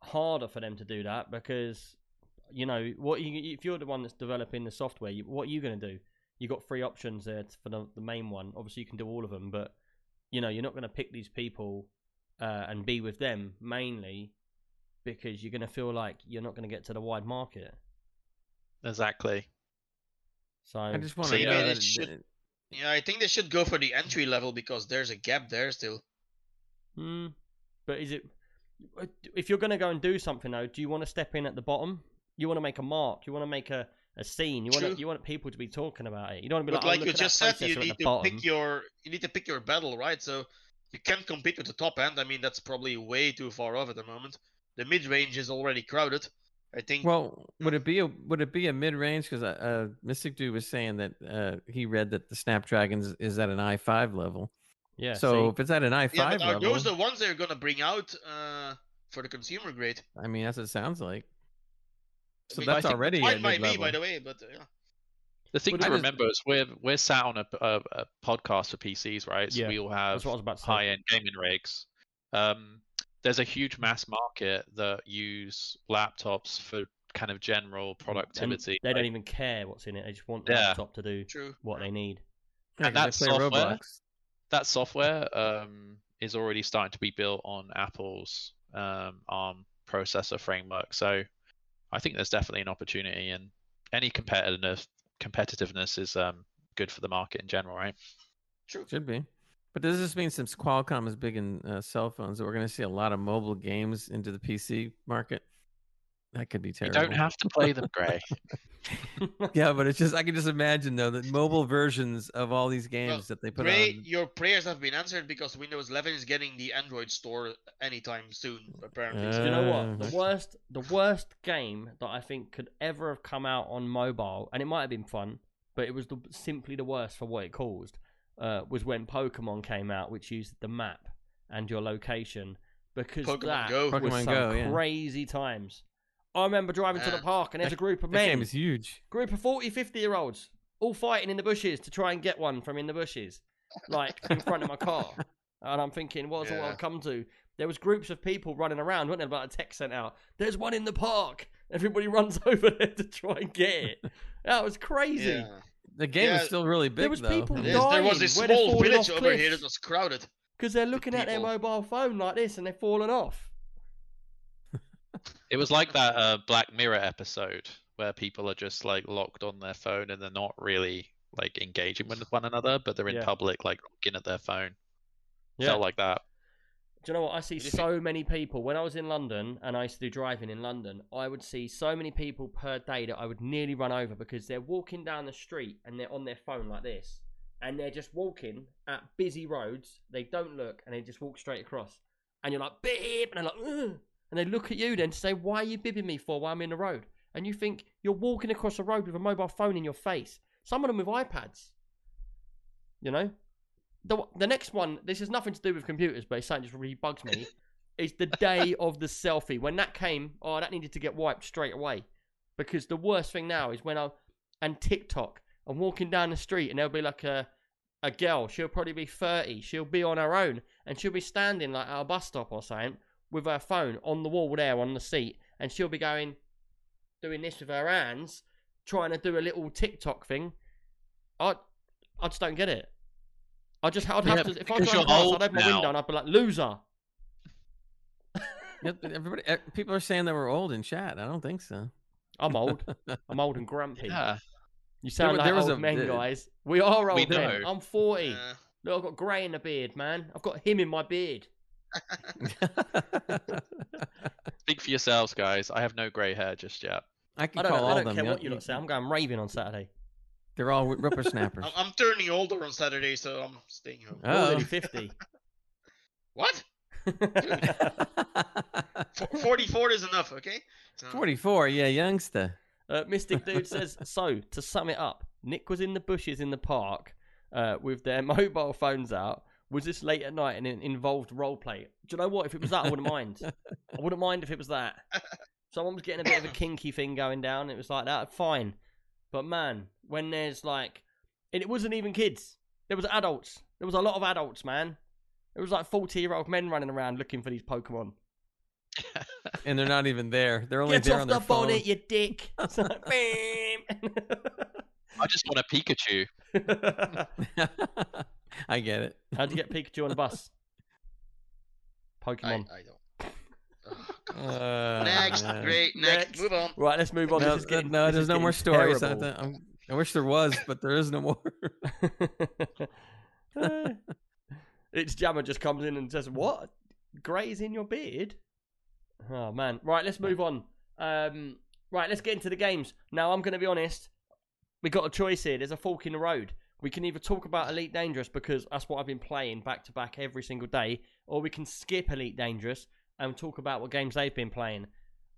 harder for them to do that because you know what you if you're the one that's developing the software, you, what are you going to do? You got three options there for the, the main one. Obviously, you can do all of them, but you know you're not going to pick these people uh, and be with them mainly because you're going to feel like you're not going to get to the wide market. Exactly. So I just want So to you know mean that it should- Yeah, I think they should go for the entry level because there's a gap there still. Hmm. But is it if you're going to go and do something though? Do you want to step in at the bottom? You want to make a mark. You want to make a, a scene. You want to, you want people to be talking about it. You don't want to be But like, like oh, you just said, you need to bottom. pick your you need to pick your battle, right? So you can't compete with the top end. I mean, that's probably way too far off at the moment. The mid range is already crowded. I think. Well, would it be a would it be a mid range? Because uh, Mystic Dude was saying that uh, he read that the Snapdragon is at an i5 level. Yeah. so see? if it's at an i5 yeah, but are level, those the ones they're gonna bring out uh, for the consumer grade? I mean that's what it sounds like. I mean, that's I already Fine at by me, by the way, but uh, yeah. The thing But to remember is we're we're sat on a, a, a podcast for PCs, right? So Yeah, we all have what I was about high end gaming rigs. Um, there's a huge mass market that use laptops for kind of general And productivity. they don't like- even care what's in it. They just want the Yeah. laptop to do True. what they need. Yeah, and 'cause that software- Roblox. that software um, is already starting to be built on Apple's um, ARM processor framework. So I think there's definitely an opportunity, and any competitiveness competitiveness is um, good for the market in general, right? True. Should be. But does this mean since Qualcomm is big in uh, cell phones that we're going to see a lot of mobile games into the PC market? That could be terrible. You don't have to play them, Gray. [LAUGHS] yeah, but it's just I can just imagine though that mobile versions of all these games that they put Gray, on. your prayers have been answered because Windows 11 is getting the Android store anytime soon, apparently. Uh, Do you know what? Uh, The worst, the worst game that I think could ever have come out on mobile, and it might have been fun, but it was the, simply the worst for what it caused. Uh, was when Pokemon came out, which used the map and your location, because Pokemon that Go. was Pokemon some Go, yeah. crazy times. I remember driving to the Uh, park and there's a group of that game men, is huge. group of 40, 50 year olds, all fighting in the bushes to try and get one from in the bushes, like in front of my car. [LAUGHS] And I'm thinking, what's all Yeah. I've come to? There was groups of people running around, wasn't there? About a text sent out. There's one in the park. Everybody [LAUGHS] runs [LAUGHS] over there to try and get it. That was crazy. Yeah. The game is still really big There was though. people Dying. There was a small village over here that was crowded. Because they're looking at their mobile phone like this and they're falling off. It was like that uh, Black Mirror episode where people are just like locked on their phone and they're not really like engaging with one another, but they're in Yeah. public like looking at their phone. Yeah. Felt like that. Do you know what? I see What do so many people. When I was in London and I used to do driving in London, I would see so many people per day that I would nearly run over because they're walking down the street and they're on their phone like this. And they're just walking at busy roads. They don't look and they just walk straight across. And you're like, beep! And they're like, Ugh! And they look at you then to say, why are you bibbing me for while I'm in the road? And you think you're walking across the road with a mobile phone in your face. Some of them with iPads. You know? The, the next one, this has nothing to do with computers, but it's something that just really bugs me. [LAUGHS] is the day of the selfie. When that came, oh, that needed to get wiped straight away. Because the worst thing now is when I and TikTok, I'm walking down the street and there'll be like a a girl. She'll probably be 30. She'll be on her own and she'll be standing like at a bus stop or something with her phone on the wall there on the seat, and she'll be going doing this with her hands, trying to do a little TikTok thing. I I just don't get it. I just I'd Yeah, have to if I because drove past, I'd open my now. window and I'd be like loser. [LAUGHS] Everybody, eh, people are saying that we're old in chat. I don't think so. I'm old. [LAUGHS] I'm old and grumpy. Yeah. You sound wa- like there was old a- men, the- guys. We are old We men. know. I'm 40. Uh, Look, I've got grey in the beard, man. I've got him in my beard. [LAUGHS] Speak for yourselves, guys. I have no grey hair just yet. I can I don't, call know, all I don't them. care what you- you lot say. I'm going raving on Saturday. They're all whippersnappers. [LAUGHS] I'm, I'm turning older on Saturday, so I'm staying home. You're Oh. already 50. [LAUGHS] What? F- 44 is enough, okay? So, 44, yeah, youngster. Uh, Mystic Dude says, so to sum it up, Nick was in the bushes in the park uh, with their mobile phones out. Was this late at night and it involved role play? Do you know what? If it was that, I wouldn't mind. [LAUGHS] I wouldn't mind if it was that. Someone was getting a bit of a kinky thing going down. It was like that, fine. But man, when there's like, and it wasn't even kids. There was adults. There was a lot of adults, man. There was like forty-year-old men running around looking for these Pokemon. [LAUGHS] And they're not even there. They're only Get there off on the their phone. bonnet, you dick! [LAUGHS] It's like, "Bam." I just want a Pikachu. I get it. How'd you get Pikachu on the bus? [LAUGHS] Pokemon. I don't. Oh, Uh, next, yeah. great, next, Next. move on. Right, let's move on. No, this is getting, no this there's is no more getting stories. I, terrible. I'm- wish there was, but there is no more. Uh, [LAUGHS] [LAUGHS] it's Jammer just comes in and says, "What? Grey's in your beard?" Oh man! Right, let's move on. Um, right, let's get into the games. Now, I'm going to be honest. We got a choice here. There's a fork in the road. We can either talk about Elite Dangerous because that's what I've been playing back to back every single day, or we can skip Elite Dangerous and talk about what games they've been playing.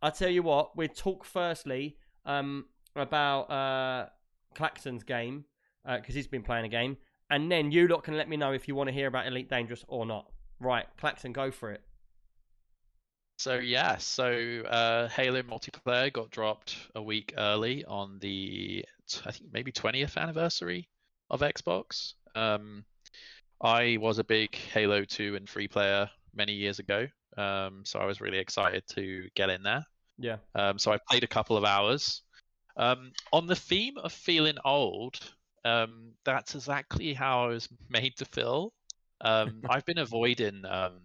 I tell you what, we'll talk firstly um, about uh, Klaxon's game because he's been playing a game, and then you lot can let me know if you want to hear about Elite Dangerous or not. Right, Klaxon, go for it. So yeah, so uh, Halo multiplayer got dropped a week early on the I think maybe 20th anniversary of Xbox. Um, I was a big Halo 2 and 3 player many years ago, um, so I was really excited to get in there. Yeah. Um, so I played a couple of hours. Um, on the theme of feeling old, um, that's exactly how I was [LAUGHS] made to feel. Um, [LAUGHS] I've been avoiding um,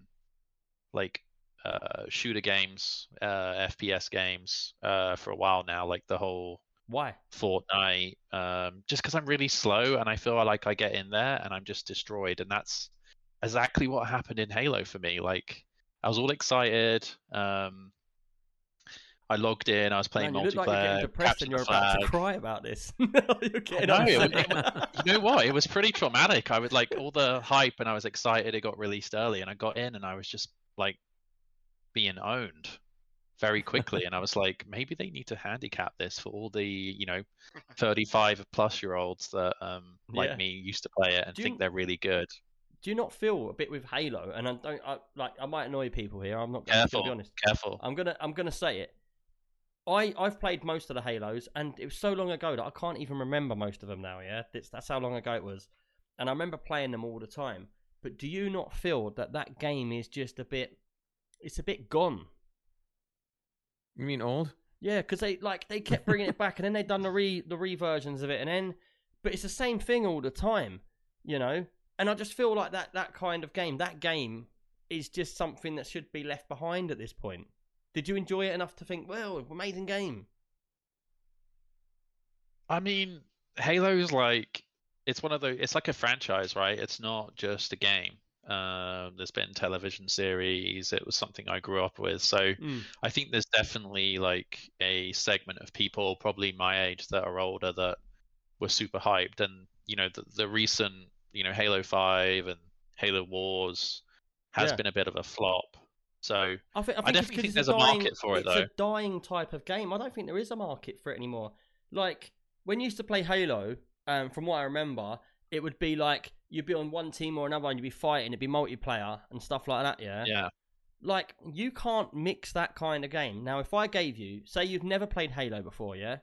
like uh, shooter games, uh, FPS games uh, for a while now, like the whole Why? Fortnite, um, just because I'm really slow and I feel like I get in there and I'm just destroyed. And that's exactly what happened in Halo for me. Like, I was all excited. Um, I logged in, I was playing Man, you look like you're getting depressed and you're about to cry about this. [LAUGHS] you're getting No, it upset. was- you know what? It was pretty traumatic. I was like all the hype and I was excited it got released early and I got in and I was just like being owned very quickly and I was like maybe they need to handicap this for all the, you know, [LAUGHS] 35 plus year olds that um like Yeah. me used to play it and Do you- think they're really good. Do you not feel a bit with Halo? And I don't I, like. I might annoy people here. I'm not. I'm Careful. gonna be honest. Careful. I'm gonna. I'm gonna say it. I I've played most of the Halos, and it was so long ago that I can't even remember most of them now. Yeah, that's that's how long ago it was, and I remember playing them all the time. But do you not feel that that game is just a bit? It's a bit gone. You mean old? Yeah, because they like they kept bringing it back, and then they done the re the reversions of it, and then but it's the same thing all the time, you know. And I just feel like that that kind of game, that game, is just something that should be left behind at this point. Did you enjoy it enough to think, well, amazing game? I mean, Halo's like it's one of the it's like a franchise, right? It's not just a game. Um, there's been television series. It was something I grew up with, so Mm. I think there's definitely like a segment of people, probably my age, that are older that were super hyped, and you know the, the recent you know Halo Five and Halo Wars has Yeah. been a bit of a flop. So I think I, think definitely think there's a dying, market for it, though. It's though. a dying type of game. I don't think there is a market for it anymore. Like when you used to play Halo, um, from what I remember, it would be like you'd be on one team or another, and you'd be fighting. It'd be multiplayer and stuff like that. Yeah. yeah, Like you can't mix that kind of game. Now, if I gave you, say, you've never played Halo before, yeah,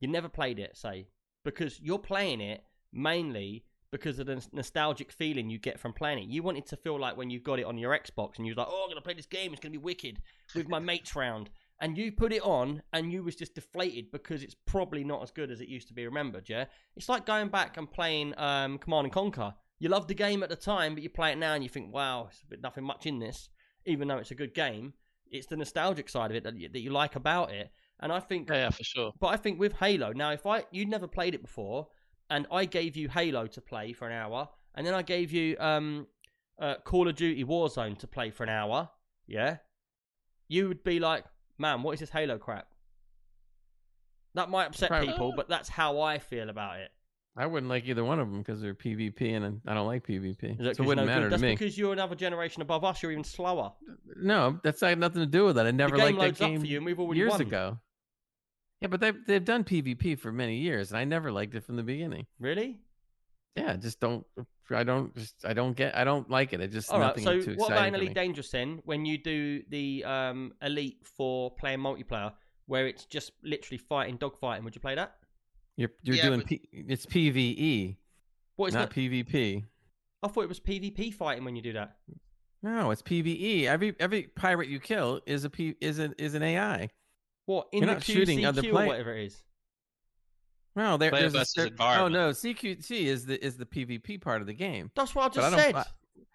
you never played it, say, because you're playing it mainly because of the nostalgic feeling you get from playing it. You wanted to feel like when you got it on your Xbox and you was like, "Oh, I'm gonna play this game. It's gonna be wicked with my mates round." And you put it on, and you was just deflated because it's probably not as good as it used to be remembered. Yeah, it's like going back and playing um, Command and Conquer. You love the game at the time, but you play it now and you think, wow, it's a bit nothing much in this, even though it's a good game. It's the nostalgic side of it that you, that you like about it. And I think Yeah, yeah, for sure. but I think with Halo, now if I you'd never played it before, and I gave you Halo to play for an hour, and then I gave you um, uh, Call of Duty Warzone to play for an hour, yeah, you would be like, man, what is this Halo crap? That might upset people, but that's how I feel about it. I wouldn't like either one of them because they're PvP and I don't like PvP. Is So it wouldn't no good? matter to That's me. because you're another generation above us. You're even slower. No, that's had nothing to do with that. I never the game liked that up game for you, and we've already years won. ago. Yeah, but they've they've done PvP for many years, and I never liked it from the beginning. Really? Yeah, just don't. I don't. Just I don't get. I don't like it. It just All right. So what about in Elite. Dangerous then? When you do the um, Elite for playing multiplayer, where it's just literally fighting, dogfighting, would you play that? You're you're Yeah, doing but- P, it's PVE, What is not that? PvP. I thought it was PvP fighting when you do that. No, it's PVE. Every every pirate you kill is a P is an is an AI. What in You're the not shooting other QCQ or play- whatever it is? No, there, there's a versus there- Oh no, CQC is the is the PvP part of the game. That's what I just I said. I-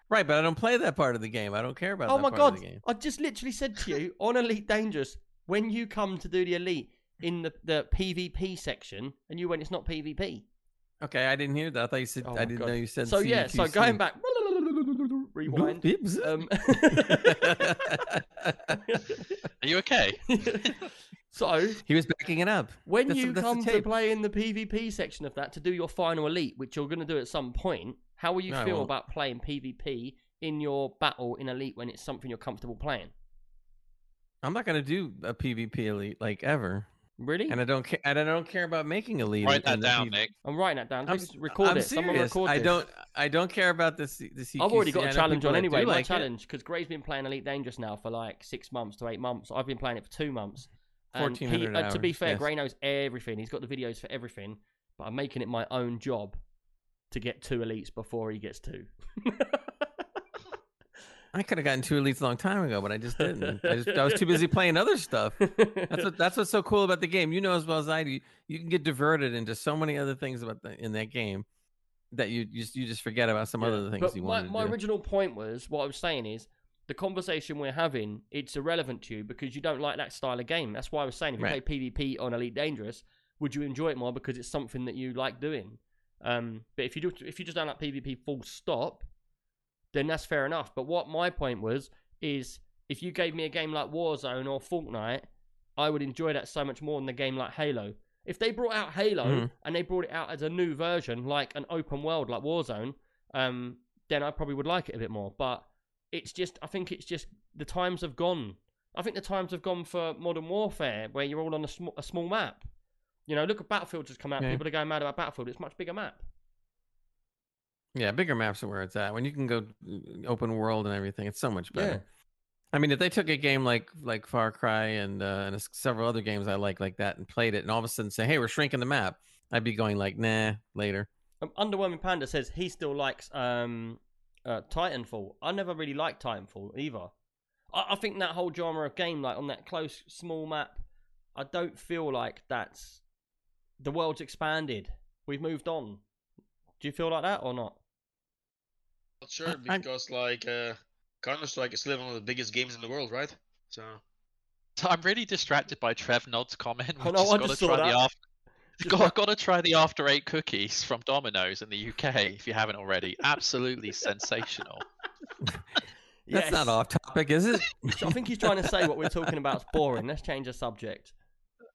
Right, but I don't play that part of the game. I don't care about oh that my part god! of the game. I just literally said to you on Elite Dangerous when you come to do the Elite in the the PvP section, and you went, "It's not PvP." Okay, I didn't hear that. I thought you said Oh I didn't God. know you said So yeah, so going back, [LAUGHS] rewind. Um, [LAUGHS] [LAUGHS] Are you okay? so he was backing it up. when That's you that's come to play in the PvP section of that to do your final elite, which you're going to do at some point, how will you No, feel about playing PvP in your battle in elite when it's something you're comfortable playing? I'm not gonna do a PvP elite like ever, Really? and I don't care. And I don't care about making elite. Write that down, Nick. I'm writing that down. I'm, Just record I'm it. Someone serious. record I this. don't. I don't care about this. The CQC. I've already got I a know challenge on anyway. My like challenge because Gray's been playing Elite Dangerous now for like six months to eight months. I've been playing it for two months. And he, 1400 uh, to be fair, yes. Gray knows everything. He's got the videos for everything. But I'm making it my own job to get two elites before he gets two. [LAUGHS] I could have gotten two elites a long time ago, but I just didn't. I, just, I was too busy playing other stuff. That's what that's what's so cool about the game. You know as well as I do. You can get diverted into so many other things about the, in that game that you just you just forget about some Yeah. other things But you my, my to do. original point was what I was saying is the conversation we're having it's irrelevant to you because you don't like that style of game. That's why I was saying if you Right. play PvP on Elite Dangerous, would you enjoy it more because it's something that you like doing? Um, but if you do, if you just don't like PvP full stop, then that's fair enough. But what my point was is if you gave me a game like Warzone or Fortnite, I would enjoy that so much more than a game like Halo. If they brought out Halo Mhm. and they brought it out as a new version, like an open world like Warzone, um, then I probably would like it a bit more. But it's just, I think it's just the times have gone. I think the times have gone for Modern Warfare, where you're all on a, sm- a small map. You know, look at Battlefield just come out. Yeah. People are going mad about Battlefield. It's a much bigger map. Yeah, bigger maps are where it's at. When you can go uh, open world and everything, it's so much better. Yeah. I mean, if they took a game like like Far Cry and uh, and several other games I like like that and played it, and all of a sudden say, "Hey, we're shrinking the map," I'd be going like, "Nah, later." Um, Underwhelming Panda says he still likes um, uh, Titanfall. I never really liked Titanfall either. I, I think that whole genre of game, like on that close, small map, I don't feel like that's the world's expanded. We've moved on. Do you feel like that or not? Not sure I- I'm- because like uh, Counter Strike is still one of the biggest games in the world, right? So So I'm really distracted by Trev Nod's comment. Oh, We've no, I gotta just try that. The after... Got, got to try the After Eight cookies from Domino's in the UK if you haven't already. Absolutely sensational. [LAUGHS] That's not Yes. off topic, is it? So I think he's trying to say what we're talking about is boring. Let's change the subject.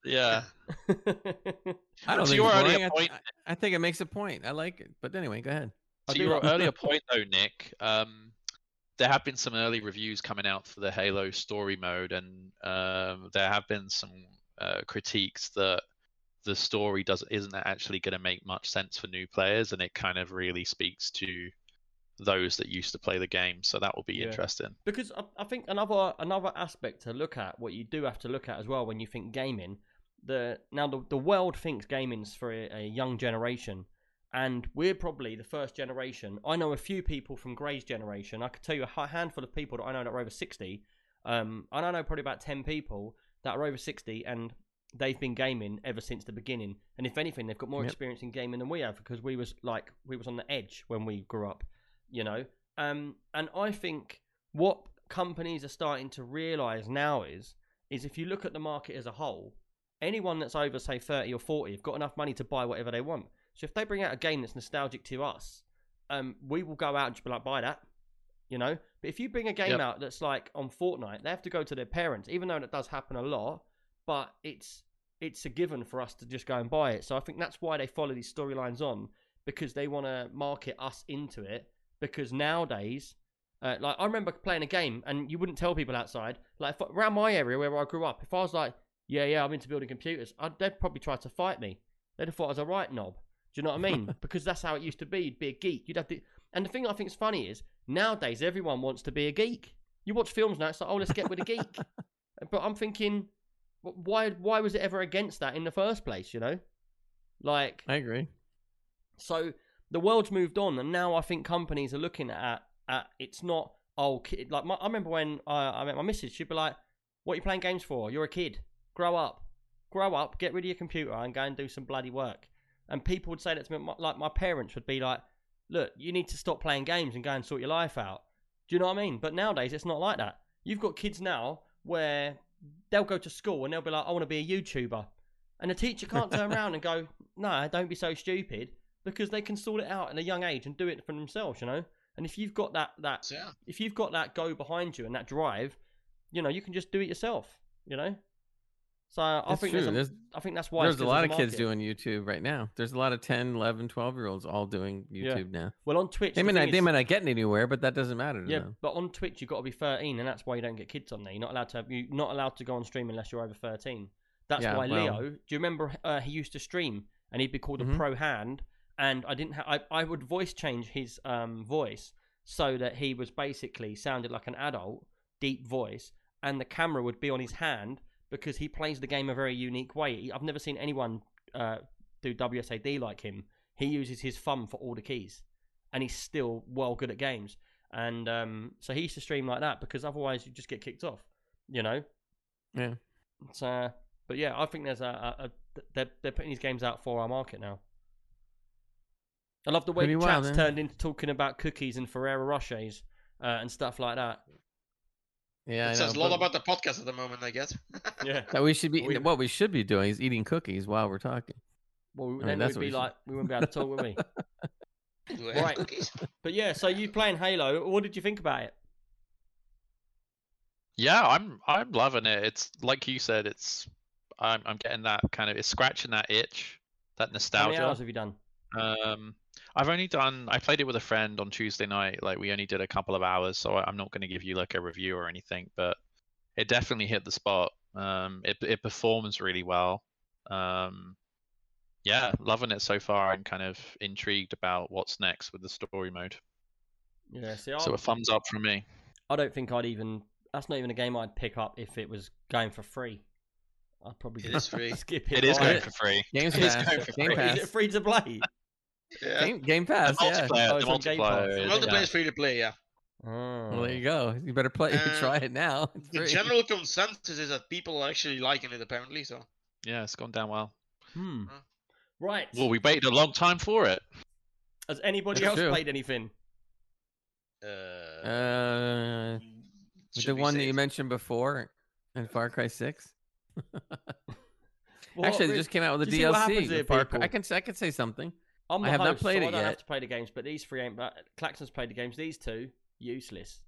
Yeah. [LAUGHS] I don't To think your it's earlier boring. I, point- I, I think it makes a point. I like it. But anyway, go ahead. To your earlier point, though, Nick, um, there have been some early reviews coming out for the Halo story mode, and um, there have been some uh, critiques that the story doesn't isn't actually going to make much sense for new players, and it kind of really speaks to those that used to play the game. So that will be Yeah. interesting. because I, I think another another aspect to look at what you do have to look at as well when you think gaming the now the, the world thinks gaming's for a, a young generation and we're probably the first generation i know a few people from gray's generation i could tell you a handful of people that i know that are over 60 um and i know probably about 10 people that are over 60 and they've been gaming ever since the beginning, and if anything, they've got more Yep. experience in gaming than we have because we was like we was on the edge when we grew up, you know. Um, and I think what companies are starting to realize now is is if you look at the market as a whole, anyone that's over say thirty or forty have got enough money to buy whatever they want. So if they bring out a game that's nostalgic to us, um, we will go out and just be like, buy that, you know. But if you bring a game Yep. out that's like on Fortnite, they have to go to their parents, even though that does happen a lot. But it's it's a given for us to just go and buy it. So I think that's why they follow these storylines on because they want to market us into it. Because nowadays, uh, like I remember playing a game and you wouldn't tell people outside. Like if, around my area where I grew up, if I was like, "Yeah, yeah, I'm into building computers," I'd, they'd probably try to fight me. They'd have thought I was a right knob. Do you know what I mean? [LAUGHS] because that's how it used to be. You'd be a geek. You'd have to. And the thing I think is funny is nowadays everyone wants to be a geek. You watch films now, it's like, oh, let's get with a geek. [LAUGHS] but I'm thinking, why? Why was it ever against that in the first place? You know, like I agree. so the world's moved on, and now I think companies are looking at at it's not oh kid. Like my, I remember when I, I met my missus, she'd be like, "What are you playing games for? You're a kid. Grow up, grow up. Get rid of your computer and go and do some bloody work." And people would say that to me. Like my parents would be like, "Look, you need to stop playing games and go and sort your life out." Do you know what I mean? But nowadays it's not like that. You've got kids now where they'll go to school and they'll be like, "I want to be a YouTuber," and the teacher can't turn [LAUGHS] around and go, "No, don't be so stupid." because they can sort it out at a young age and do it for themselves, you know. And if you've got that that yeah. if you've got that go behind you and that drive, you know, you can just do it yourself, you know. So I That's think true. there's, a, There's, I think that's why there's a lot the of kids doing YouTube right now. There's a lot of 10, 11, 12 year olds all doing Yeah. YouTube now. Well, on Twitch, They the may, not, they is- may not get anywhere, but that doesn't matter to yeah, them. but on Twitch you've got to be 13, and that's why you don't get kids on there. You're not allowed to. Have, you're not allowed to go on stream unless you're over 13. That's Yeah, why well- Leo. Do you remember uh, he used to stream and he'd be called Mhm. a pro hand, and I didn't. Ha- I I would voice change his um voice so that he was basically sounded like an adult, deep voice, and the camera would be on his hand because he plays the game a very unique way. I've never seen anyone uh, do WSAD like him. He uses his thumb for all the keys, and he's still well good at games. And um, so he used to stream like that because otherwise you just get kicked off, you know. Yeah. So, but yeah, I think there's a, a, a they're they're putting these games out for our market now. I love the way Pretty chat's eh? turned into talking about cookies and Ferrero Rochers uh, and stuff like that. Yeah, I it says a lot but- about the podcast at the moment, I guess. [LAUGHS] Yeah. that we should be We- what we should be doing is eating cookies while we're talking. Well, mean, then that's we'd what be we like, we wouldn't be able to talk, would we? [LAUGHS] Do I have Right. cookies? But yeah, so you playing Halo? What did you think about it? Yeah, I'm I'm loving it. It's like you said, it's I'm I'm getting that kind of it's scratching that itch, that nostalgia. How many nostalgia. hours have you done? Um, I've only done. I played it with a friend on Tuesday night. Like we only did a couple of hours, so I- I'm not going to give you like a review or anything. But it definitely hit the spot. Um, it it performs really well. Um, yeah, loving it so far. and kind of intrigued about what's next with the story mode. Yeah, see, So a thumbs up from me. I don't think I'd even. That's not even a game I'd pick up if it was going for free. I'd probably It just is [LAUGHS] free. skip it. It is by going it. for free. Games [LAUGHS] It is going for free. Is it free to play? Yeah. Game, Game The Pass, yeah. multiplayer, Oh, the it's on Game multiplayer. Is- multiplayer is free to play, yeah. Well, there you go. You better play. [LAUGHS] Uh, try it now. [LAUGHS] It's The free. general consensus is that people are actually liking it, apparently. So Yeah, it's gone down well. Hmm. Huh. Right. Well, we waited a long time for it. Has anybody That's else true. played anything? uh, Uh, the one that you mentioned before, in Far Cry Six. [LAUGHS] Well, Actually, they just came out with do the you see what DLC. happens here, Far Cry- I can I can say something. I'm I the have not played so it I don't have to play the games, but these three ain't. But Klaxon's played the games. These two, useless.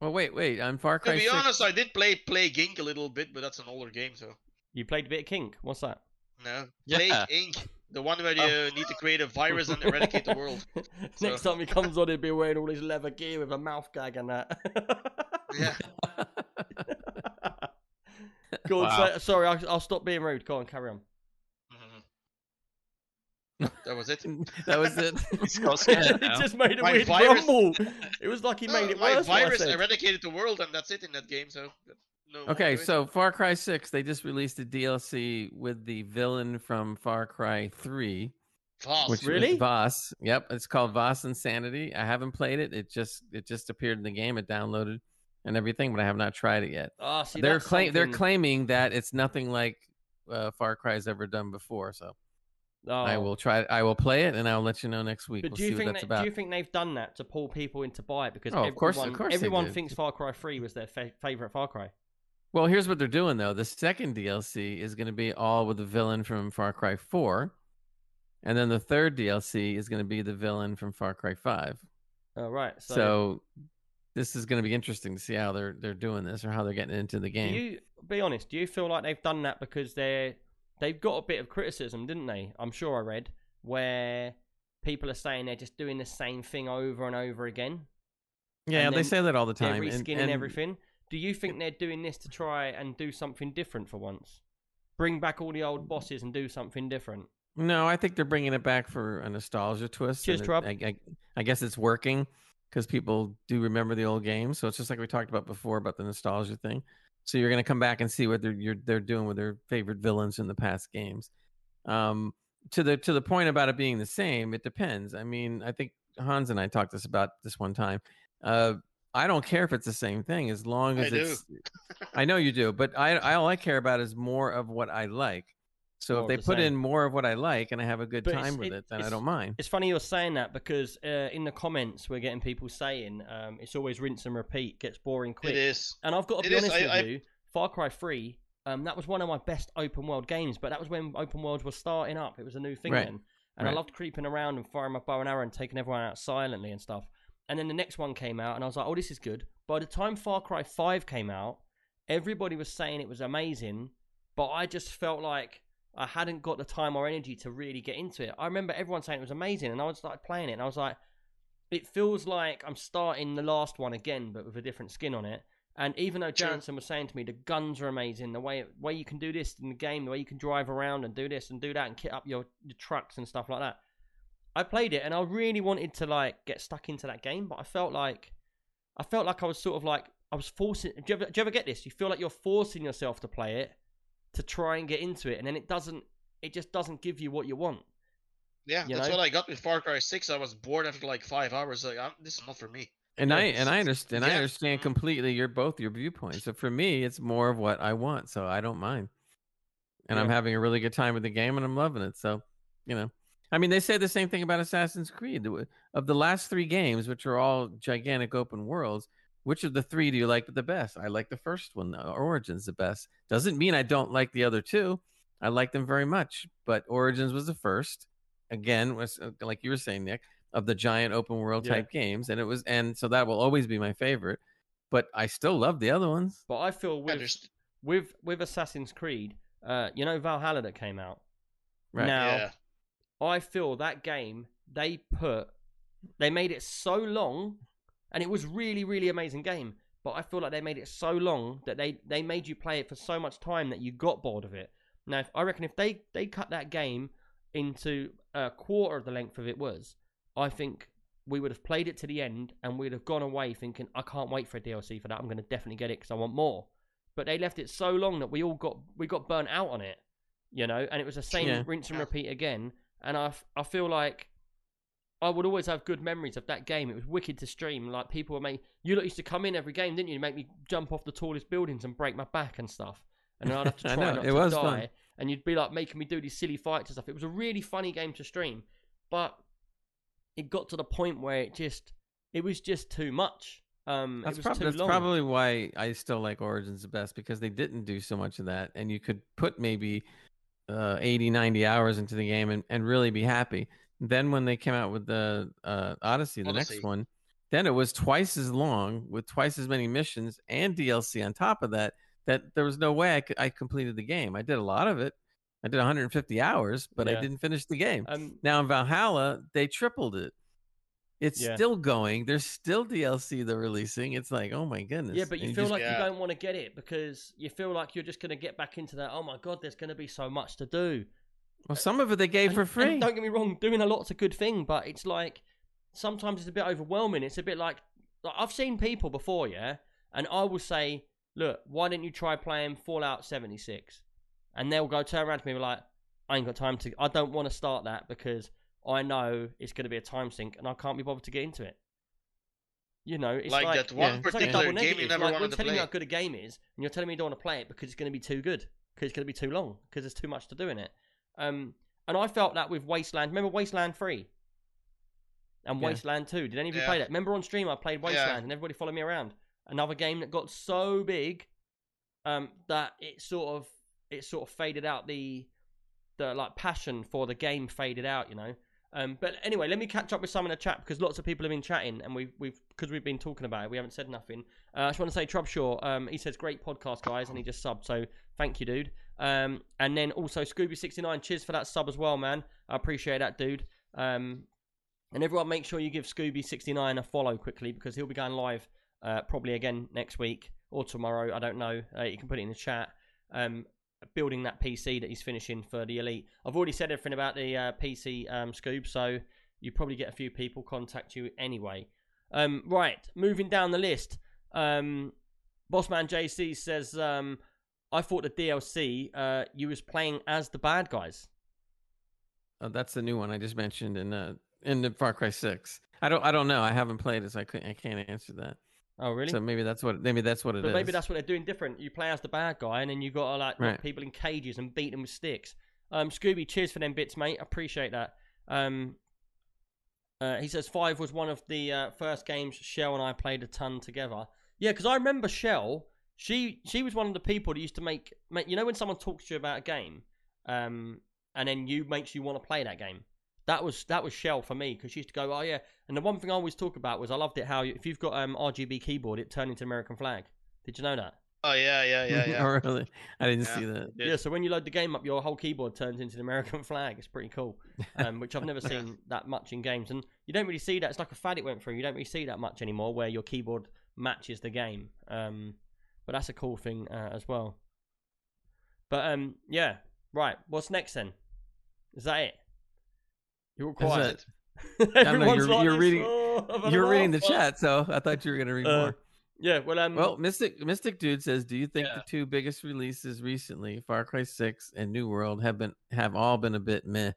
Well, wait, wait. I'm Far To be 6, honest, I did play Plague Inc a little bit, but that's an older game, so You played a bit of Kink. What's that? no. Yeah. Plague Inc. The one where you Oh. need to create a virus and eradicate the world. [LAUGHS] Next time he comes on, he'll be wearing all his leather gear with a mouth gag and that. [LAUGHS] Yeah. [LAUGHS] Go on, Wow. say- sorry, I'll, I'll stop being rude. Go on, carry on. That was it. [LAUGHS] that was it. He's got scared it just made a My weird virus- grumble. It was like he made it [LAUGHS] my worse. what I virus eradicated the world, and that's it in that game. So no. Okay, so Far Cry 6, they just released a DLC with the villain from Far Cry 3, Fast. which Really? Vaas. Yep, it's called Vaas Insanity. I haven't played it. It just it just appeared in the game. It downloaded and everything, but I have not tried it yet. Ah, see, they're that's claim they're claiming that it's nothing like uh, Far Cry's ever done before. So Oh. I will try. I will play it, and I'll let you know next week. But we'll do you see what think that's that, about. do you think they've done that to pull people in to buy it because Oh, of course- of everyone, course everyone thinks Far Cry Three was their fa- favorite Far Cry. Well, here's what they're doing though. The second DLC is going to be all with the villain from Far Cry 4, and then the third DLC is going to be the villain from Far Cry 5. Oh right. So, So, this is going to be interesting to see how they're they're doing this or how they're getting into the do game. you be honest? Do you feel like they've done that because they're they've got a bit of criticism, didn't they? I'm sure I read where people are saying they're just doing the same thing over and over again. yeah, they say that all the They're time. and- reskinning and- everything. Do you think they're doing this to try and do something different for once? Bring back all the old bosses and do something different. No, I think they're bringing it back for a nostalgia twist. Cheers, and Rob. I, I, I guess it's working because people do remember the old games. So it's just like we talked about before about the nostalgia thing. So you're going to come back and see what they're you're, they're doing with their favorite villains in the past games. Um, to the to the point about it being the same, it depends. I mean, I think Hans and I talked this about this one time. Uh, I don't care if it's the same thing as long I as do. it's. I know you do, but I, I all I care about is more of what I like. So if they the put same. in more of what I like and I have a good But it's- time with it- it, then I it's- don't mind. It's funny you're saying that because uh, in the comments we're getting people saying um, it's always rinse and repeat, gets boring quick. It is. And I've got to It be is, honest I- with I- you, Far Cry 3, um, that was one of my best open world games, but that was when open worlds were starting up. It was a new thing Right. then. And I Right. loved creeping around and firing my bow and arrow and taking everyone out silently and stuff. And then the next one came out, and I was like, oh, this is good. By the time Far Cry 5 came out, everybody was saying it was amazing, but I just felt like I hadn't got the time or energy to really get into it. I remember everyone saying it was amazing, and I was like playing it, and I was like, it feels like I'm starting the last one again, but with a different skin on it. And even though. Jansen was saying to me, the guns are amazing, the way way you can do this in the game, the way you can drive around and do this and do that and kit up your, your trucks and stuff like that. I played it and I really wanted to like get stuck into that game, but I felt like I felt like I was sort of like I was forcing. Do you ever, do you ever get this? You feel like you're forcing yourself to play it to try and get into it, and then it doesn't. It just doesn't give you what you want. Yeah, You that's know? what I got with Far Cry 6. I was bored after like five hours. Like, I'm, this is not for me. And Yeah, I and I it's- understand. I understand completely your both your viewpoints. So for me, it's more of what I want. So I don't mind, and I'm having a really good time with the game, and I'm loving it. So you know, I mean, they say the same thing about Assassin's Creed. Of the last three games, which are all gigantic open worlds, which of the three do you like the best? I like the first one. Origins the best. Doesn't mean I don't like the other two. I like them very much, but Origins was the first. Again, was uh, like you were saying, Nick, of the giant open world Yeah. type games, and it was, and so that will always be my favorite. But I still love the other ones. But I feel I with underst- with with Assassin's Creed, uh, you know Valhalla that came out. Right. Now, yeah. I feel that game they put they made it so long, and it was really really amazing game. But I feel like they made it so long that they they made you play it for so much time that you got bored of it. Now, if, I reckon if they they cut that game into a quarter of the length of it was, I think we would have played it to the end and we'd have gone away thinking, I can't wait for a DLC for that. I'm going to definitely get it because I want more. But they left it so long that we all got we got burnt out on it, you know, and it was the same Yeah. rinse and repeat again. And I, I feel like I would always have good memories of that game. It was wicked to stream. Like people were make you lot used to come in every game, didn't you? Make me jump off the tallest buildings and break my back and stuff. And then I'd have [LAUGHS] to try know, not it to was die. fun. And you'd be like making me do these silly fights and stuff. It was a really funny game to stream, but it got to the point where it just it was just too much. Um, That's, it was prob- too that's probably why I still like Origins the best because they didn't do so much of that, and you could put maybe uh, 80, 90 hours into the game and, and really be happy. Then when they came out with the uh, Odyssey, the Odyssey. next one, then it was twice as long with twice as many missions and DLC on top of that. That there was no way I, could, I completed the game. I did a lot of it. I did 150 hours, but Yeah. I didn't finish the game. Um, Now in Valhalla, they tripled it. It's Yeah. still going. There's still DLC they're releasing. It's like, oh my goodness. Yeah, but you And feel just- like you don't want to get it because you feel like you're just going to get back into that. Oh my god, there's going to be so much to do. Well, some of it they gave And- for free. don't get me wrong, doing a lot's a good thing, but it's like sometimes it's a bit overwhelming. It's a bit like, like I've seen people before, yeah, and I will say, look, why didn't you try playing Fallout 76? And they'll go turn around to me and be like, I ain't got time to. I don't want to start that because I know it's going to be a time sink and I can't be bothered to get into it. You know, it's like, like, that one yeah. It's like particular game you negative. never like, you're wanted to telling play. me how good a game is, and you're telling me you don't want to play it because it's going to be too good. because it's going to be too long because there's too much to do in it. Um, and I felt that with Wasteland. Remember Wasteland Three and Yeah. Wasteland Two? Did any of you Yeah. play that? Remember on stream I played Yeah. Wasteland and everybody followed me around. Another game that got so big um, that it sort of it sort of faded out the the like passion for the game faded out. You know. Um, but anyway, let me catch up with some in the chat because lots of people have been chatting, and we've we've because we've been talking about it, we haven't said nothing. Uh, I just want to say, Trubshaw, um, he says great podcast, guys, and he just subbed, so thank you, dude. Um, and then also Scooby69, cheers for that sub as well, man. I appreciate that, dude. Um, and everyone, make sure you give Scooby69 a follow quickly because he'll be going live uh, probably again next week or tomorrow. I don't know. Uh, you can put it in the chat. Um, building that PC that he's finishing for the Elite. I've already said everything about the uh, PC um, Scoob, so you probably get a few people contact you anyway. Um, right, moving down the list. Um, Bossman JC says, um, "I thought the DLC uh, you was playing as the bad guys." Oh, that's the new one I just mentioned in uh in the Far Cry Six. I don't I don't know. I haven't played it, so I couldn't I can't answer that. Oh, really? So maybe that's what maybe that's what it is. but maybe that's what they're doing different. You play as the bad guy, and then you got to like Right. people in cages and beat them with sticks. Um, Scooby, cheers for them bits, mate. Appreciate that. Um, uh, he says five was one of the uh, first games Shell and I played a ton together. Yeah, because I remember Shell. She she was one of the people that used to make make. You know when someone talks to you about a game, um, and then you makes you want to play that game. That was that was Shell for me because she used to go, oh yeah. And the one thing I always talk about was I loved it how you, if you've got um RGB keyboard, it turned into American flag. Did you know that? Oh yeah, yeah, yeah, [LAUGHS] yeah. oh, really? I didn't Yeah. see that. Yeah. Yeah. so when you load the game up, your whole keyboard turns into the American [LAUGHS] flag. It's pretty cool, um, which I've never [LAUGHS] seen that much in games, and you don't really see that. It's like a fad it went through. You don't really see that much anymore, where your keyboard matches the game. Um, but that's a cool thing uh, as well. But um, yeah, right. What's next then? Is that it? You're quiet. it. [LAUGHS] I don't know, you're- you're reading- "Oh, You're reading the chat, so I thought you were gonna read Uh, more. Yeah. Well, um. Well, Mystic Mystic Dude says, "Do you think Yeah. the two biggest releases recently, Far Cry Six and New World, have been have all been a bit meh?"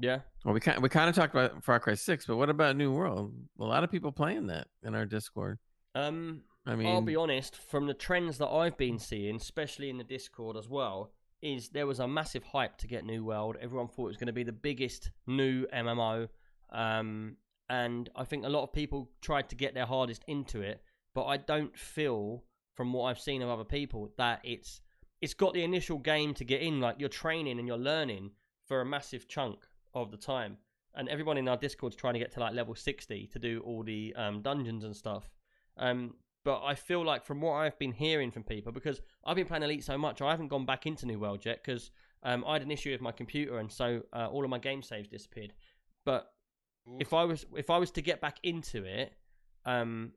yeah. Well, we kind we kind of talked about Far Cry Six, but what about New World? A lot of people playing that in our Discord. Um. I mean, I'll be honest, from the trends that I've been seeing, especially in the Discord as well, is there was a massive hype to get New World. Everyone thought it was going to be the biggest new MMO. Um, and I think a lot of people tried to get their hardest into it, but I don't feel, from what I've seen of other people, that it's it's got the initial game to get in. Like you're training and you're learning for a massive chunk of the time. And everyone in our Discord's trying to get to like level 60 to do all the um, dungeons and stuff. Um, but I feel like from what I've been hearing from people, because I've been playing Elite so much, I haven't gone back into New World yet because um, I had an issue with my computer, and so uh, all of my game saves disappeared. But if I was if I was to get back into it, um,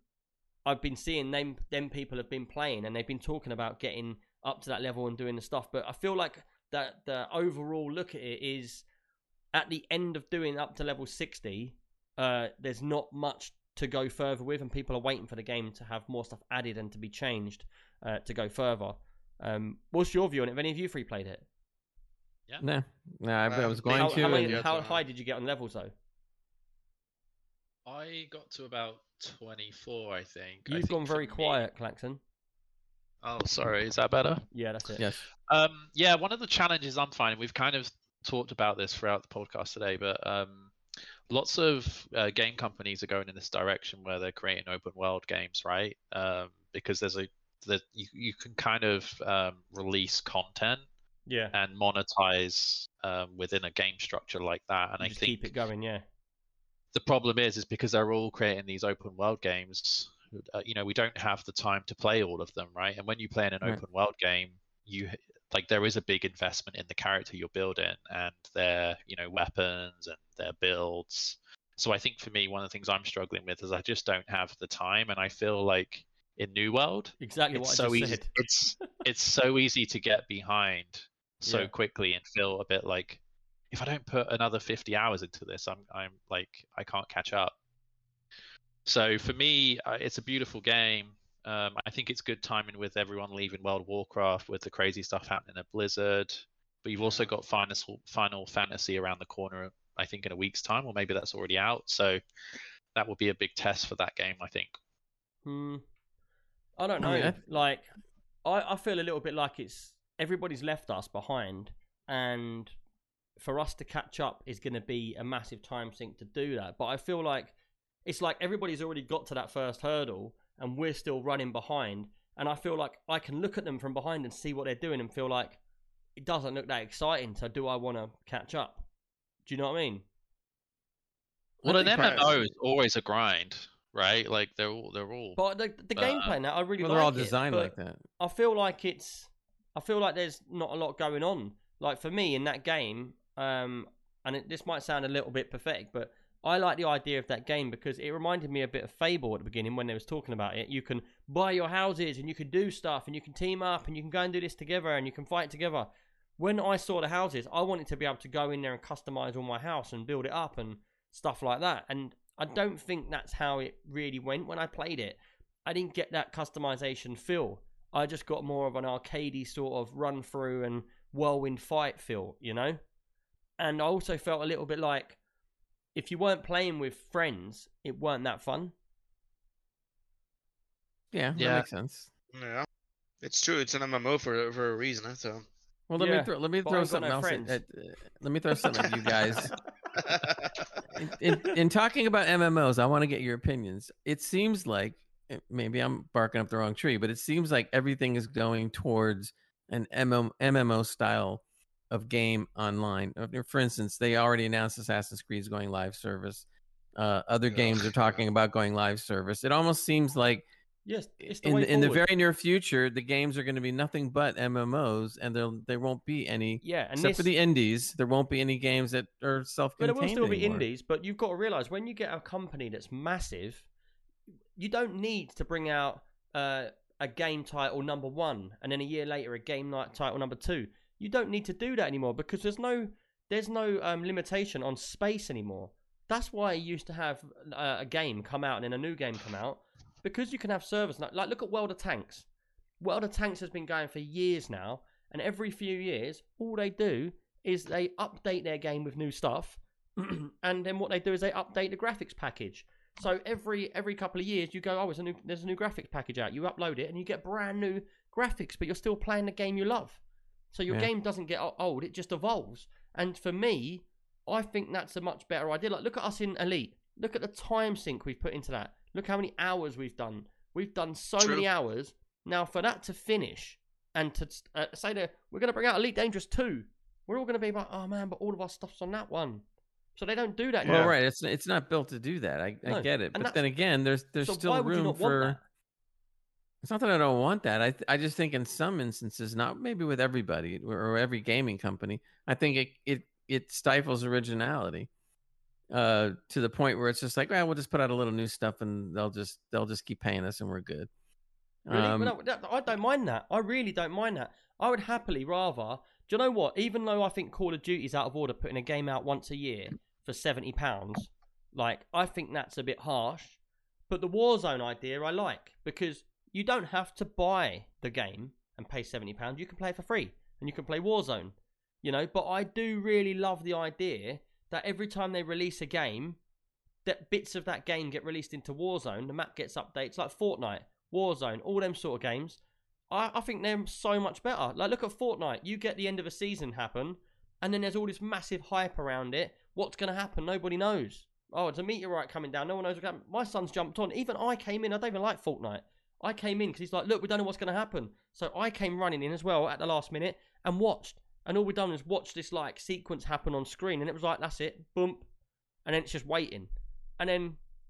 I've been seeing them them people have been playing, and they've been talking about getting up to that level and doing the stuff. But I feel like that the overall look at it is at the end of doing up to level sixty, uh, there's not much to go further with, and people are waiting for the game to have more stuff added and to be changed uh, to go further. Um, what's your view on it? Have any of you three played it? Yeah. No, no, I, I Um, was going How, to. how, many, Yeah, how so- high did you get on levels though? I got to about 24, I think. You've think gone for very me- quiet, Klaxon. Oh, sorry. Is that better? Yeah, that's it. yes, Um, yeah, one of the challenges I'm finding, we've kind of talked about this throughout the podcast today, but um, lots of uh, game companies are going in this direction where they're creating open world games, right? Um, because there's a that you, you can kind of um, release content Yeah, and monetize um, within a game structure like that. And you I think keep it going. Yeah, the problem is is because they're all creating these open world games uh, you know we don't have the time to play all of them right and when you play in an Right. open world game you like there is a big investment in the character you're building and their you know weapons and their builds so i think for me one of the things i'm struggling with is i just don't have the time and i feel like in new world exactly it's what so easy said. it's [LAUGHS] it's so easy to get behind so Yeah. quickly and feel a bit like if I don't put another 50 hours into this, I'm I'm like I can't catch up. So for me, uh, it's a beautiful game. Um, I think it's good timing with everyone leaving World of Warcraft with the crazy stuff happening at Blizzard. But you've also got Final Final Fantasy around the corner. I think in a week's time, or maybe that's already out. So that will be a big test for that game. I think. Hmm. I don't know. I mean, I- Like, I, I feel a little bit like it's everybody's left us behind, and for us to catch up is going to be a massive time sink to do that. But I feel like it's like everybody's already got to that first hurdle, and we're still running behind. And I feel like I can look at them from behind and see what they're doing, and feel like it doesn't look that exciting. So do I want to catch up? Do you know what I mean? Well, I an think pri- MMO is always a grind, right? Like they're all they're all. But the, the Uh, gameplay now, I really Well, like they're all designed but like that. I feel like it's. I feel like there's not a lot going on. Like for me in that game, um, and it, this might sound a little bit pathetic, but I like the idea of that game because it reminded me a bit of Fable at the beginning when they was talking about it. You can buy your houses and you can do stuff and you can team up and you can go and do this together and you can fight together. When I saw the houses, I wanted to be able to go in there and customize all my house and build it up and stuff like that. And I don't think that's how it really went when I played it. I didn't get that customization feel. I just got more of an arcadey sort of run through and whirlwind fight feel, you know? And I also felt a little bit like if you weren't playing with friends, it weren't that fun. Yeah, that Yeah. makes sense. Yeah, it's true. It's an MMO for for a reason. So. Well, let Yeah, me throw, let me but throw ain't got something no else. At, at, uh, let me throw something at you guys. [LAUGHS] in, in, in talking about MMOs, I want to get your opinions. It seems like eh, maybe I'm barking up the wrong tree, but it seems like everything is going towards an MMO, MMO style of game online. For instance, they already announced Assassin's Creed is going live service. Uh, other Ugh, games are talking about going live service. It almost seems like yes, it's the in the, in the very near future, the games are going to be nothing but MMOs, and there there won't be any yeah, except this, for the indies. There won't be any games that are self-contained. But there will still be indies, but you've got to realize when you get a company that's massive, you don't need to bring out uh, a game title number one and then a year later a game night title number two. You don't need to do that anymore because there's no there's no um, limitation on space anymore. That's why you used to have uh, a game come out and then a new game come out because you can have servers like, like look at World of Tanks. World of Tanks has been going for years now, and every few years, all they do is they update their game with new stuff, [CLEARS THROAT] and then what they do is they update the graphics package. So every every couple of years, you go, oh, there's a new there's a new graphics package out. You upload it, and you get brand new graphics, but you're still playing the game you love. So your Yeah. game doesn't get old; it just evolves. And for me, I think that's a much better idea. Like, look at us in Elite. Look at the time sink we've put into that. Look how many hours we've done. We've done so True. many hours. Now, for that to finish and to uh, say that we're going to bring out Elite Dangerous 2, we're all going to be like, oh man, but all of our stuff's on that one. So they don't do that Well, right. It's it's not built to do that. I, I get it, and but then again, there's there's so still why would you room for. It's not that I don't want that. I th- I just think in some instances, not maybe with everybody or, or every gaming company, I think it it it stifles originality. Uh, to the point where it's just like, well, we'll just put out a little new stuff, and they'll just they'll just keep paying us, and we're good. Really? Um, Well, no, I don't mind that. I really don't mind that. I would happily rather. Do you know what? Even though I think Call of Duty's out of order, putting a game out once a year for seventy pounds, like I think that's a bit harsh. But the Warzone idea I like because you don't have to buy the game and pay seventy pounds. You can play it for free and you can play Warzone. You know, but I do really love the idea that every time they release a game, that bits of that game get released into Warzone. The map gets updates like Fortnite. Warzone, all them sort of games. I, I think they're so much better. Like, look at Fortnite. You get the end of a season happen, and then there's all this massive hype around it. What's going to happen? Nobody knows. Oh, it's a meteorite coming down. No one knows My son's jumped on. Even I came in. I don't even like Fortnite. I came in because he's like, look, we don't know what's going to happen. So I came running in as well at the last minute and watched. And all we've done is watch this like sequence happen on screen, and it was like, that's it, bump, and then it's just waiting. And then,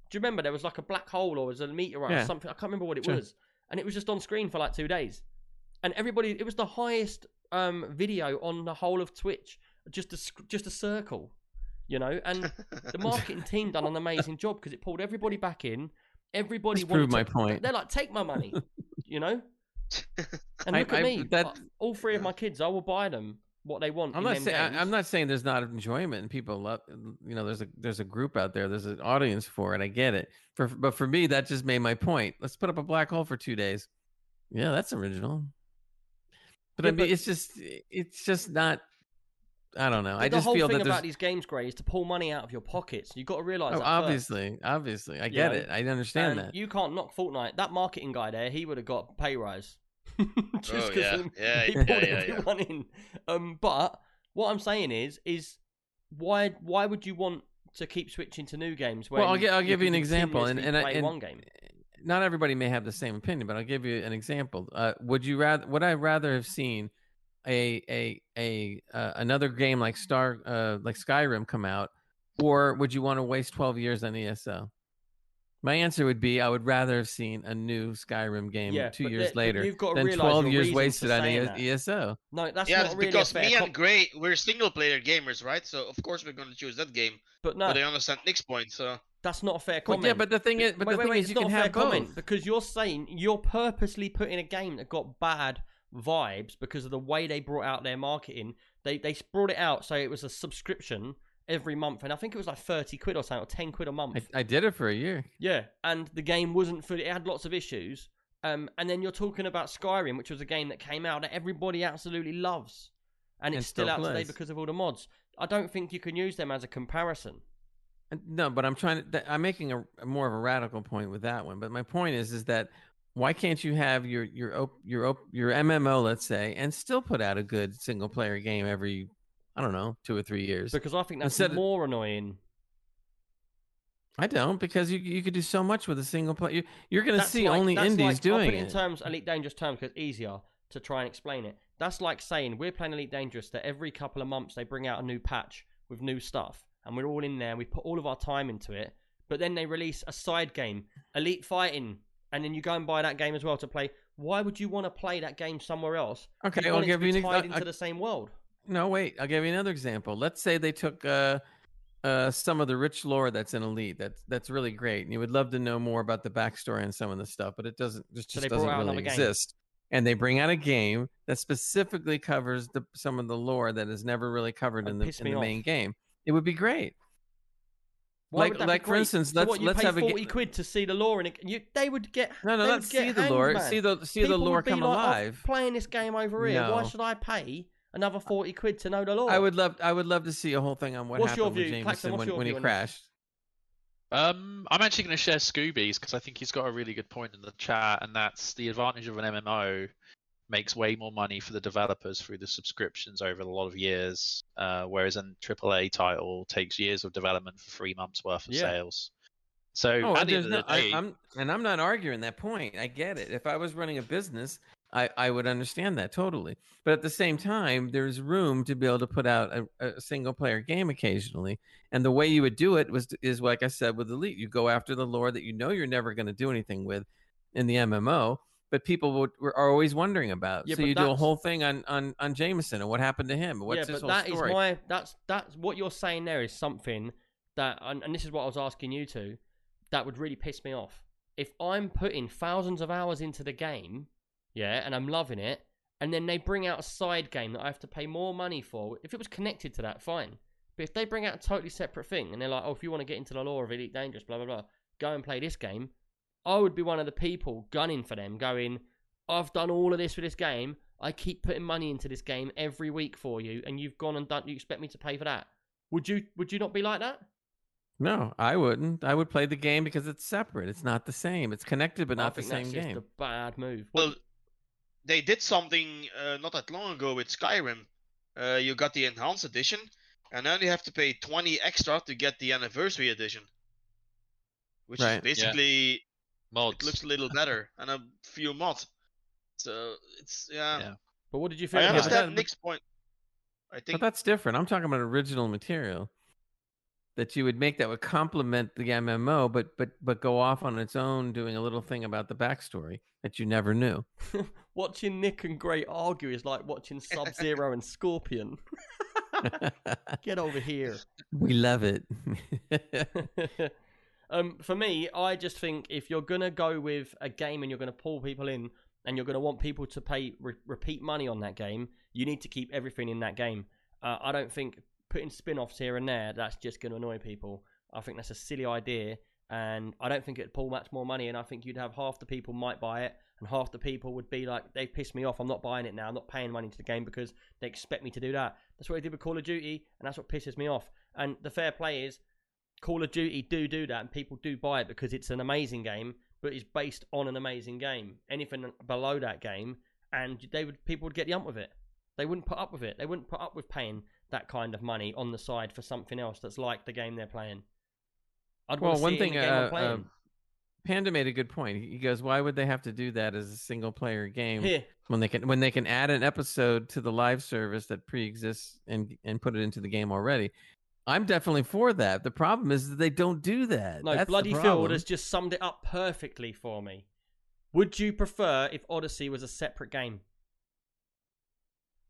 do you remember there was like a black hole or was a meteorite or something? I can't remember what it Sure. was. And it was just on screen for like two days. And everybody, it was the highest um, video on the whole of Twitch. Just a just a circle, you know. And [LAUGHS] the marketing team done an amazing job because it pulled everybody back in. Everybody Just wanted proved my to- point. They're like, take my money, [LAUGHS] you know. [LAUGHS] And I- look at I- me. that- All three of my kids, I will buy them what they want. I'm not saying. I'm not saying there's not enjoyment and people love you know there's a there's a group out there there's an audience for it I get it for but for me that just made my point let's put up a black hole for two days yeah that's original but Yeah, I mean but- it's just it's just not I don't know But I the just whole feel thing that about there's these games, Gray, is to pull money out of your pockets. You've got to realise oh, that first. obviously obviously I You get know, it I understand And that You can't knock Fortnite. That marketing guy there, he would have got pay rise. [LAUGHS] Just Oh, 'cause yeah. [LAUGHS] he- Yeah, he yeah, pulled yeah, yeah. everyone in. Um, but what I'm saying is, is why why would you want to keep switching to new games? When Well, I'll gi- I'll give you an example, and- and I- play and- one game. Not everybody may have the same opinion, but I'll give you an example. Uh, would you rather? Would I rather have seen a a a uh, another game like Star uh, like Skyrim come out, or would you want to waste twelve years on ESO? My answer would be I would rather have seen a new Skyrim game Yeah, two years there- but later you've got than twelve years wasted on saying E- ESO. No, that's yeah, not it's really because a fair me com- and Gray, we're single player gamers, right? So of course we're going to choose that game. But no, But I understand Nick's point. So that's not a fair Well, comment. yeah, but the thing is, but wait, the wait, thing wait, is, it's you not can a fair have comment both. because you're saying you're purposely putting a game that got bad vibes because of the way they brought out their marketing. They they brought it out so it was a subscription every month, and I think it was like thirty quid or something, or ten quid a month. I, I did it for a year. Yeah, and the game wasn't fully. It had lots of issues. Um, and then you're talking about Skyrim, which was a game that came out that everybody absolutely loves, and it's And still, still out today because of all the mods. I don't think you can use them as a comparison. No, but I'm trying to. I'm making a, a more of a radical point with that one. But my point is, is that why can't you have your your your your MMO, let's say, and still put out a good single player game every, I don't know, two or three years? Because I think that's Instead of- more annoying. I don't because you you could do so much with a single player. You, you're going to see like- only indies like, doing put it in terms, Elite Dangerous terms, because easier to try and explain it. That's like saying we're playing Elite Dangerous that every couple of months they bring out a new patch with new stuff, and we're all in there. and We put all of our time into it, but then they release a side game, Elite Fighting, and then you go and buy that game as well to play. Why would you want to play that game somewhere else? Okay, I'll give you an tied into I- the same world. No, wait. I'll give you another example. Let's say they took uh, uh, some of the rich lore that's in Elite. That's that's really great, and you would love to know more about the backstory and some of the stuff, but it doesn't just, So just doesn't really exist. And they bring out a game that specifically covers the some of the lore that is never really covered That in the in the main game. It would be great. Why Like- would that be like, for instance, let's- what, you let's pay have a forty quid to see the lore in it. You, they would get No, no, let's see the hanged, lore. man. See the see People the lore would be come like, "Oh, alive. playing this game over here. Why should I pay another forty quid to know the lore? I would love I would love to see a whole thing on what What's your happened with? Jameson Klaxon, when, when he view on this? crashed. Um, I'm actually going to share Scooby's because I think he's got a really good point in the chat, and that's the advantage of an MMO makes way more money for the developers through the subscriptions over a lot of years, uh, whereas an AAA title takes years of development for three months worth of Yeah. sales. So Oh, at the end no, of the day, I, am and I'm not arguing that point. I get it. If I was running a business, I, I would understand that totally. But at the same time, there's room to be able to put out a, a single player game occasionally. And the way you would do it was is like I said with Elite, you go after the lore that you know you're never going to do anything with in the MMO, but people would, were, are always wondering about. Yeah, so you do a whole thing on on on Jameson and what happened to him. What's yeah, his but whole that is story? my that's that's what you're saying there is something that and, and this is what I was asking you to that would really piss me off. If I'm putting thousands of hours into the game, yeah, and I'm loving it, and then they bring out a side game that I have to pay more money for. If it was connected to that, fine. But if they bring out a totally separate thing and they're like, oh, if you want to get into the lore of Elite Dangerous, blah blah blah, go and play this game, I would be one of the people gunning for them, going, I've done all of this for this game. I keep putting money into this game every week for you, and you've gone and done. You expect me to pay for that? Would you? Would you not be like that? No, I wouldn't. I would play the game because it's separate. It's not the same. It's connected, but I not the same that's game. just a bad move. well, they did something uh, not that long ago with Skyrim. Uh, you got the enhanced edition, and now you have to pay 20 extra to get the anniversary edition, which Right. is basically mods. it looks a little better and a few mods. So it's yeah. Yeah. but what did you I feel? about understand. it? Nick's point. I think But think that's different. I'm talking about original material that you would make that would complement the MMO, but but but go off on its own, doing a little thing about the backstory that you never knew. [LAUGHS] Watching Nick and Gray argue is like watching Sub Zero and Scorpion. [LAUGHS] Get over here. we love it. [LAUGHS] um, for me, I just think if you're gonna go with a game and you're gonna pull people in and you're gonna want people to pay re- repeat money on that game, you need to keep everything in that game. Uh, I don't think putting spin-offs here and there that's just gonna annoy people. I think that's a silly idea, and I don't think it'd pull much more money. And I think you'd have half the people might buy it, and half the people would be like, "They pissed me off. I'm not buying it now. I'm not paying money to the game because they expect me to do that." That's what they did with Call of Duty, and that's what pisses me off. And the fair play is, Call of Duty do do that, and people do buy it because it's an amazing game, but it's based on an amazing game. Anything below that game and they would people would get the ump with it. They wouldn't put up with it. They wouldn't put up with paying that kind of money on the side for something else that's like the game they're playing. I'd Well, one see it in thing, the game I'm uh, uh. Panda made a good point. He goes, "Why would they have to do that as a single player game Here, when they can when they can add an episode to the live service that pre-exists and and put it into the game already?" I'm definitely for that. The problem is that they don't do that. no, That's Bloody Field has just summed it up perfectly for me. Would you prefer if Odyssey was a separate game?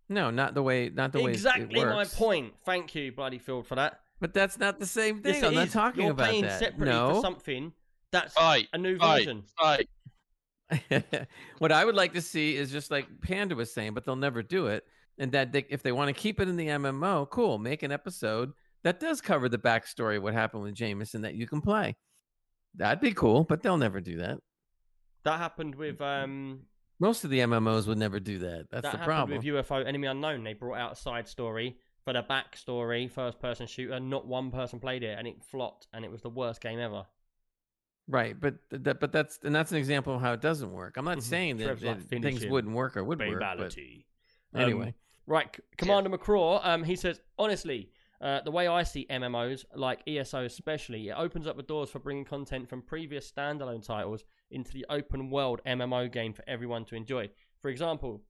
No, not the way not the way exactly my point. Thank you, Bloody Field, for that. But that's not the same thing. Yes, I'm not is. talking You're about paying that. separately no. for something that's Fight, a new fight, version. fight. [LAUGHS] what I would like to see is just like Panda was saying, but they'll never do it. And that they, if they want to keep it in the MMO, cool, make an episode that does cover the backstory of what happened with Jameson that you can play. That'd be cool, but they'll never do that. That happened with um Most of the MMOs would never do that. That's that the happened problem. with UFO Enemy Unknown. They brought out a side story for the backstory, first person shooter. Not one person played it, and it flopped, and it was the worst game ever. Right, but that, but that's and that's an example of how it doesn't work. I'm not Mhm. saying that, Trev's like, things wouldn't work or would work. But anyway, Um, right, Commander McCraw, um, he says, honestly, uh, the way I see MMOs, like ESO especially, it opens up the doors for bringing content from previous standalone titles into the open world MMO game for everyone to enjoy. For example,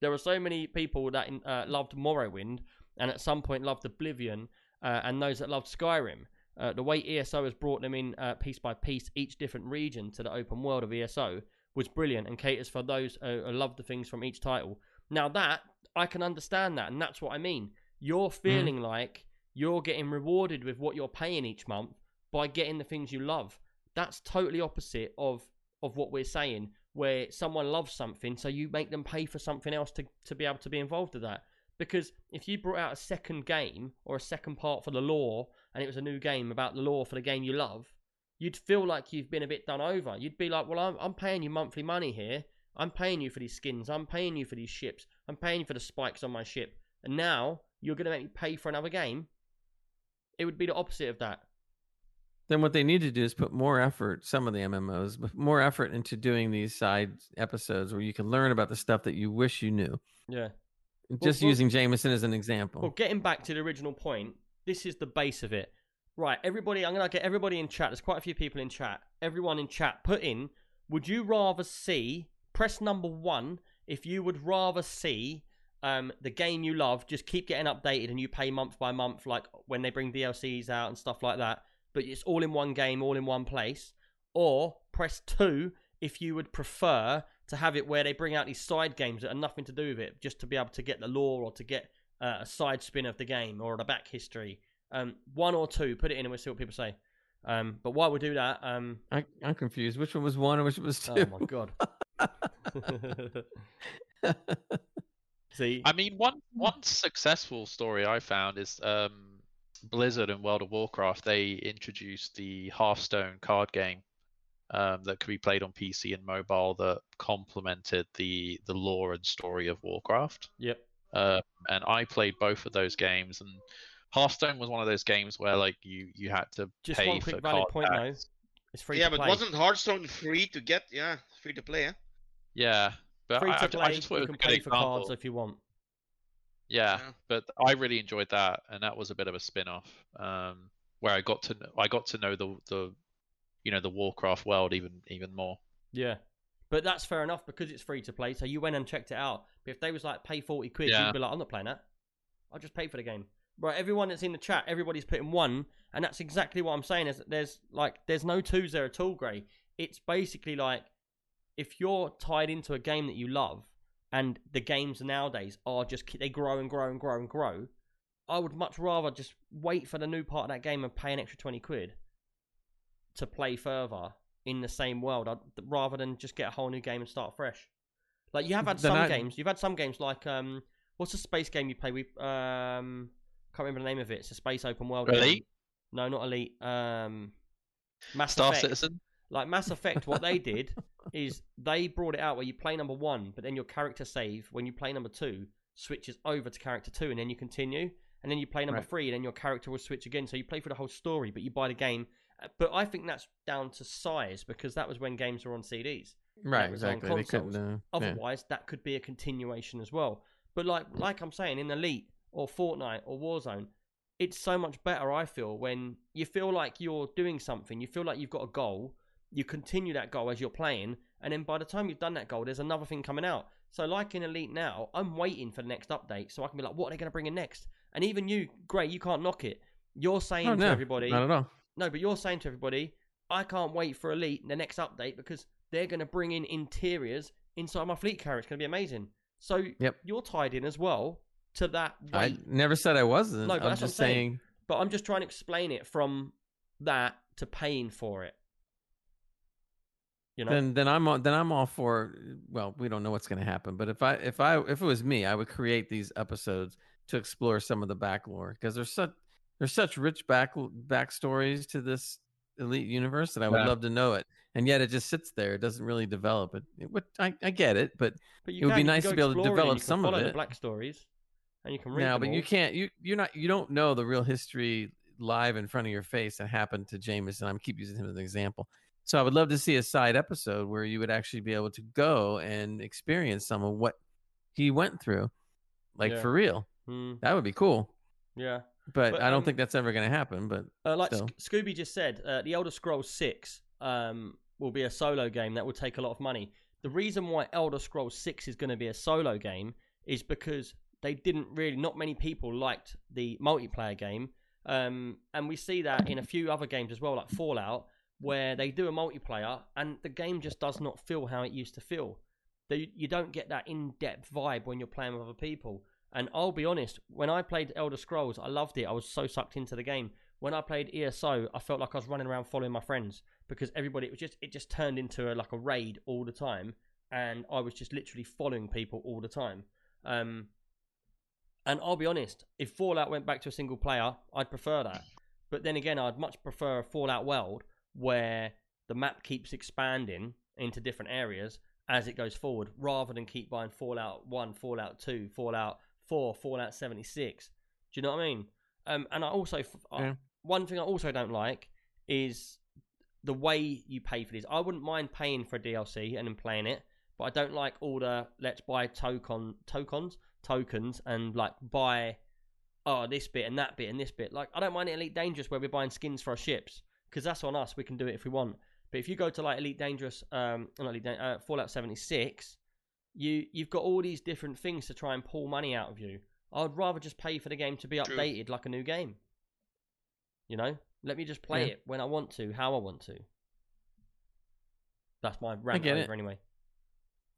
there are so many people that uh, loved Morrowind and at some point loved Oblivion, uh, and those that loved Skyrim. Uh, the way ESO has brought them in uh, piece by piece, each different region to the open world of ESO was brilliant and caters for those who love the things from each title. Now that I can understand that, and that's what I mean. You're mm-hmm. feeling like you're getting rewarded with what you're paying each month by getting the things you love. That's totally opposite of of what we're saying, where someone loves something, so you make them pay for something else to to be able to be involved with that. Because if you brought out a second game or a second part for the lore and it was a new game about the lore for the game you love, you'd feel like you've been a bit done over. You'd be like, well, I'm, I'm paying you monthly money here. I'm paying you for these skins. I'm paying you for these ships. I'm paying you for the spikes on my ship. And now you're going to make me pay for another game? It would be the opposite of that. then what they need to do is put more effort. Some of the MMOs, but more effort into doing these side episodes where you can learn about the stuff that you wish you knew. Yeah. Just well- using Jameson as an example. Well, getting back to the original point, this is the base of it. Right, everybody, I'm going to get everybody in chat. There's quite a few people in chat. Everyone in chat, put in, would you rather see, press number one, if you would rather see um, the game you love just keep getting updated and you pay month by month, like when they bring DLCs out and stuff like that, but it's all in one game, all in one place. Or press two if you would prefer to have it where they bring out these side games that are nothing to do with it, just to be able to get the lore or to get uh, a side spin of the game or the back history. Um, one or two, put it in and we'll see what people say. Um, but while we do that, um, I, I'm confused. Which one was one and which was two? oh my god. [LAUGHS] [LAUGHS] [LAUGHS] see, I mean, one one successful story I found is um, Blizzard and World of Warcraft. They introduced the Hearthstone card game um, that could be played on PC and mobile that complemented the the lore and story of Warcraft. yep. Uh, and I played both of those games, and Hearthstone was one of those games where like you you had to Just pay one quick for valid card point though. packs. It's free yeah, to but play. wasn't Hearthstone free to get? Yeah, free to play. Eh? Yeah, but free I, to I- play. I just thought you it was can a good pay for cards example. if you want. Yeah, Yeah. but I really enjoyed that, and that was a bit of a spin-off um, where I got to kn- I got to know the the you know the Warcraft world even even more. Yeah. But that's fair enough because it's free to play. So you went and checked it out. But if they was like pay forty quid, Yeah. you'd be like, I'm not playing that. I'll just pay for the game. Right, everyone that's in the chat, everybody's putting one, and that's exactly what I'm saying. Is that there's like there's no twos there at all, Gray. It's basically like if you're tied into a game that you love, and the games nowadays are just they grow and grow and grow and grow. I would much rather just wait for the new part of that game and pay an extra twenty quid to play further in the same world, I'd, rather than just get a whole new game and start fresh. Like you have had Then some I- games, you've had some games like um, what's the space game you play? We um, can't remember the name of it. It's a space open world. game. No, not Elite. Um, Mass Star Effect. Citizen. Like Mass Effect, what they [LAUGHS] did is they brought it out where you play number one, but then your character save when you play number two switches over to character two, and then you continue, and then you play number Right. three, and then your character will switch again. So you play for the whole story, but you buy the game. Uh, But I think that's down to size because that was when games were on CDs. Right, exactly. They couldn't. Uh, yeah. Otherwise, that could be a continuation as well. But like like I'm saying, in Elite or Fortnite or Warzone, it's so much better. I feel when you feel like you're doing something, you feel like you've got a goal, you continue that goal as you're playing, and then by the time you've done that goal, there's another thing coming out. So like in Elite now, I'm waiting for the next update so I can be like, what are they going to bring in next? And even you, Gray, you can't knock it. You're saying Oh, to no, everybody, Not at all. no, but you're saying to everybody, I can't wait for Elite, the next update, because they're going to bring in interiors inside my fleet carrier. It's going to be amazing. So Yep. you're tied in as well to that I never said I wasn't. No, but I'm just I'm saying. saying. But I'm just trying to explain it from that to paying for it. You know? Then, then I'm all, then I'm all for. Well, we don't know what's going to happen, but if I if I if it was me, I would create these episodes to explore some of the back lore because there's such there's such rich back backstories to this elite universe that I would Yeah. love to know it, and yet it just sits there. It doesn't really develop it. it would, I I get it, but but you it would can, be nice to be able to develop some of it. black stories, and you can read but you can't. You you're not. You don't know the real history live in front of your face that happened to Jameson. I'm keep using him as an example. So I would love to see a side episode where you would actually be able to go and experience some of what he went through, like Yeah. for real. Hmm, That would be cool. yeah. But, But, I don't um, think that's ever going to happen. But Uh, like Still. Scooby just said, uh, the Elder Scrolls Six um, will be a solo game that will take a lot of money. The reason why Elder Scrolls Six is going to be a solo game is because they didn't really, not many people liked the multiplayer game, um, and we see that in a few other games as well, like Fallout, where they do a multiplayer and the game just does not feel how it used to feel. They, you don't get that in-depth vibe when you're playing with other people. And I'll be honest, when I played Elder Scrolls, I loved it. I was so sucked into the game. When I played ESO, I felt like I was running around following my friends because everybody it was just it just turned into a, like a raid all the time, and I was just literally following people all the time. Um, and I'll be honest, if Fallout went back to a single player, I'd prefer that. But then again, I'd much prefer a Fallout world where the map keeps expanding into different areas as it goes forward, rather than keep buying Fallout One, Fallout Two, Fallout Four, Fallout Seventy Six. Do you know what I mean? Um, and I also, I- Yeah. one thing I also don't like is the way you pay for these. I wouldn't mind paying for a DLC and then playing it, but I don't like all the let's buy token tokens tokens and like buy oh this bit and that bit and this bit. Like I don't mind Elite Dangerous where we're buying skins for our ships because that's on us. We can do it if we want. But if you go to like Elite Dangerous, um, not Elite Dan- uh, Fallout 76, you you've got all these different things to try and pull money out of you. I'd rather just pay for the game to be True. updated like a new game. You know, let me just play Yeah. it when I want to, how I want to. That's my rant get over it. anyway.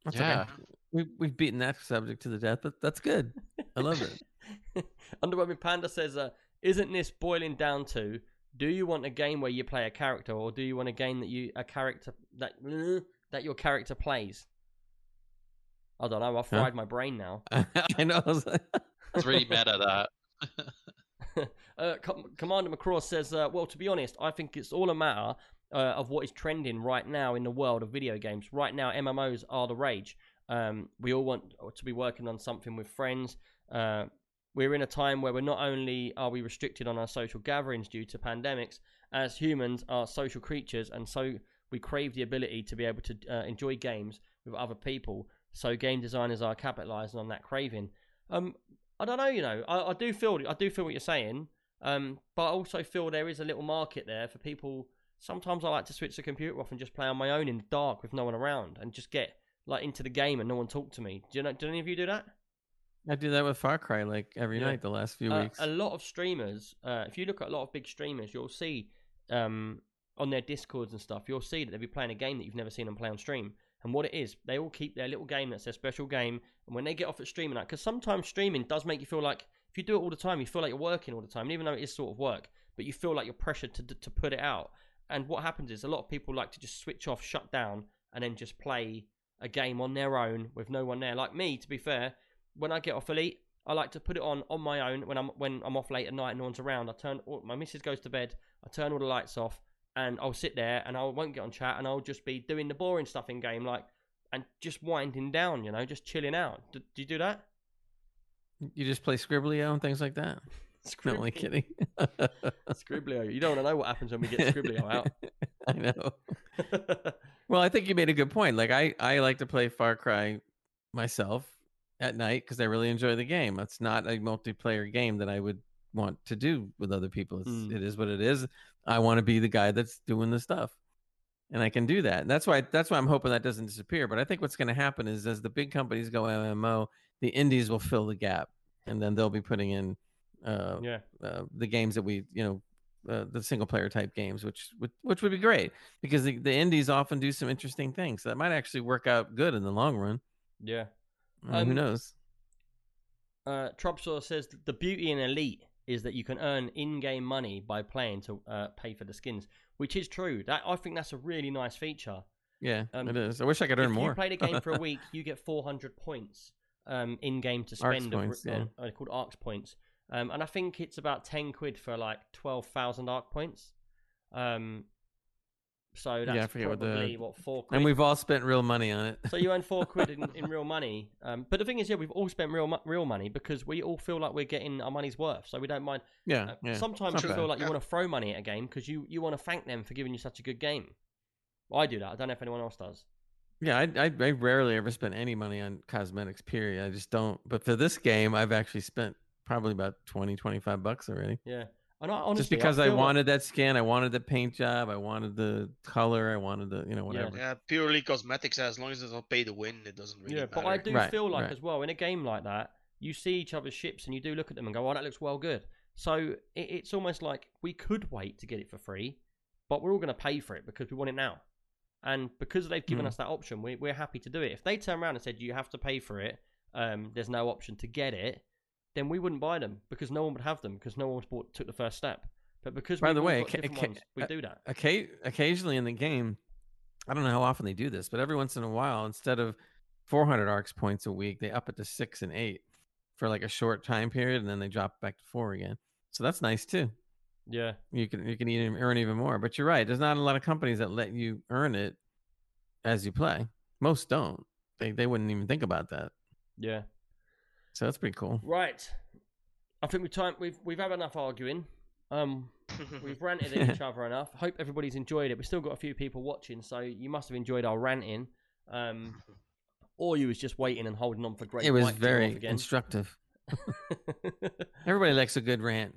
that's Yeah. okay. We we've beaten that subject to the death, but that's good. I love it. [LAUGHS] Underwhelming Panda says, uh, "Isn't this boiling down to do you want a game where you play a character, or do you want a game that you a character that [LAUGHS] that your character plays?" I don't know. I've fried my brain now. [LAUGHS] I know. I was like- [LAUGHS] It's really meta that. uh, Com- Commander McCraw says, uh, "Well, to be honest, I think it's all a matter uh, of what is trending right now in the world of video games. Right now, MMOs are the rage. Um, we all want to be working on something with friends. Uh, we're in a time where we're not only are we restricted on our social gatherings due to pandemics, as humans are social creatures, and so we crave the ability to be able to uh, enjoy games with other people. So game designers are capitalizing on that craving. Um, I don't know, you know, I, I do feel I do feel what you're saying, um, but I also feel there is a little market there for people. Sometimes I like to switch the computer off and just play on my own in the dark with no one around, and just get like into the game and no one talk to me. Do you know? Do any of you do that? I do that with Far Cry like every Yeah. night the last few Uh, weeks. a lot of streamers, uh, if you look at a lot of big streamers, you'll see um, on their discords and stuff, you'll see that they'll be playing a game that you've never seen them play on stream. And what it is, they all keep their little game that's their special game. And when they get off at streaming, like, because sometimes streaming does make you feel like if you do it all the time, you feel like you're working all the time, and even though it is sort of work, but you feel like you're pressured to to put it out. And what happens is a lot of people like to just switch off, shut down, and then just play a game on their own with no one there. Like me, to be fair, when I get off Elite, I like to put it on on my own when I'm when I'm off late at night and no one's around. I turn all, my missus goes to bed. I turn all the lights off and I'll sit there and I won't get on chat and I'll just be doing the boring stuff in game like and just winding down. You know, just chilling out. Do, do you do that? you just play Skribbl.io and things like that. [LAUGHS] No, only kidding. [LAUGHS] [LAUGHS] Skribbl.io. You don't want to know what happens when we get Skribbl.io out. I know. Well, I think you made a good point. Like I, I like to play Far Cry myself at night because I really enjoy the game. It's not a multiplayer game that I would want to do with other people. It's, Mm. It is what it is. I want to be the guy that's doing the stuff, and I can do that. And that's why that's why I'm hoping that doesn't disappear. But I think what's going to happen is as the big companies go MMO, the indies will fill the gap, and then they'll be putting in uh, yeah. uh, the games that we you know uh, the single player type games which would which would be great because the, the indies often do some interesting things that might actually work out good in the long run Yeah. Uh, who Um, knows Uh, Trubsaw says the beauty in Elite is that you can earn in-game money by playing to uh, pay for the skins, which is true. That I think that's a really nice feature. yeah um, it is i wish i could earn if more If you played a game for a [LAUGHS] week, you get 400 points um, in game to ARX spend. of- points, yeah. on, uh, called ARX points, um, and I think it's about 10 quid for like 12,000 Arc points. Um, so that's Yeah, I forget what the- probably what, four quid. and we've all spent real money on it so you earn four [LAUGHS] quid in, in real money. Um, but the thing is, yeah, we've all spent real real money because we all feel like we're getting our money's worth. So we don't mind. yeah, Uh, yeah Sometimes you feel like you want to throw money at a game because you, you want to thank them for giving you such a good game. I do that. I don't know if anyone else does. yeah I, I i rarely ever spend any money on cosmetics period i just don't but for this game i've actually spent probably about 20 25 bucks already Yeah. And I, honestly, just because I, feel like- wanted that skin, I wanted the paint job, I wanted the color, I wanted the you know whatever. Yeah, purely cosmetics. As long as it's not pay to win, it doesn't really matter. yeah, matter. but I do Right, feel like right. as well in a game like that, you see each other's ships and you do look at them and go, "Oh, that looks well good." So it, it's almost like we could wait to get it for free, but we're all going to pay for it because we want it now. And because they've given Hmm. us that option, we, we're happy to do it. If they turn around and said you have to pay for it, um, there's no option to get it, then we wouldn't buy them because no one would have them because no one bought took the first step. But because By the way, got ca- ca- ones, we uh, do that. Occa- occasionally in the game, I don't know how often they do this, but every once in a while, instead of 400 ARX points a week, they up it to six and eight for like a short time period, and then they drop back to four again. So that's nice too. Yeah, You can you can even earn even more. But you're right. There's not a lot of companies that let you earn it as you play. Most don't. They they wouldn't even think about that. yeah. So that's pretty cool. Right. I think we time we've we've had enough arguing. Um, [LAUGHS] we've ranted at each other enough. Hope everybody's enjoyed it. We've still got a few people watching, so you must have enjoyed our ranting. Um, [LAUGHS] or you was just waiting and holding on for great. It was Mike to go very instructive. [LAUGHS] Everybody likes a good rant.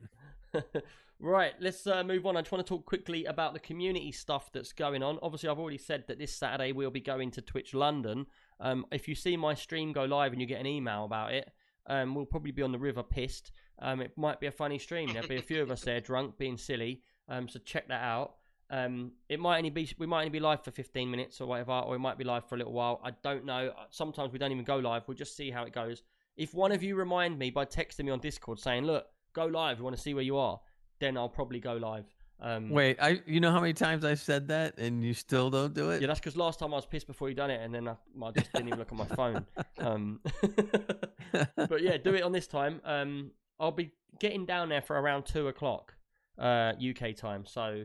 right, let's uh, move on. I just want to talk quickly about the community stuff that's going on. Obviously, I've already said that this Saturday we'll be going to Twitch London. Um, if you see my stream go live and you get an email about it, um, we'll probably be on the river pissed. Um, it might be a funny stream. There'll be a few of us [LAUGHS] there drunk, being silly. Um, so check that out. Um, it might only be we might only be live for 15 minutes or whatever, or it might be live for a little while. I don't know. Sometimes we don't even go live. We'll just see how it goes. If one of you remind me by texting me on Discord saying, "Look, go live. We want to see where you are," then I'll probably go live. Um, Wait, I you know how many times I've said that and you still don't do it? Yeah, that's because last time I was pissed before you done it, and then I, I just didn't even look at my phone. [LAUGHS] Um, [LAUGHS] but yeah, do it on this time. Um, I'll be getting down there for around two o'clock uh, UK time. So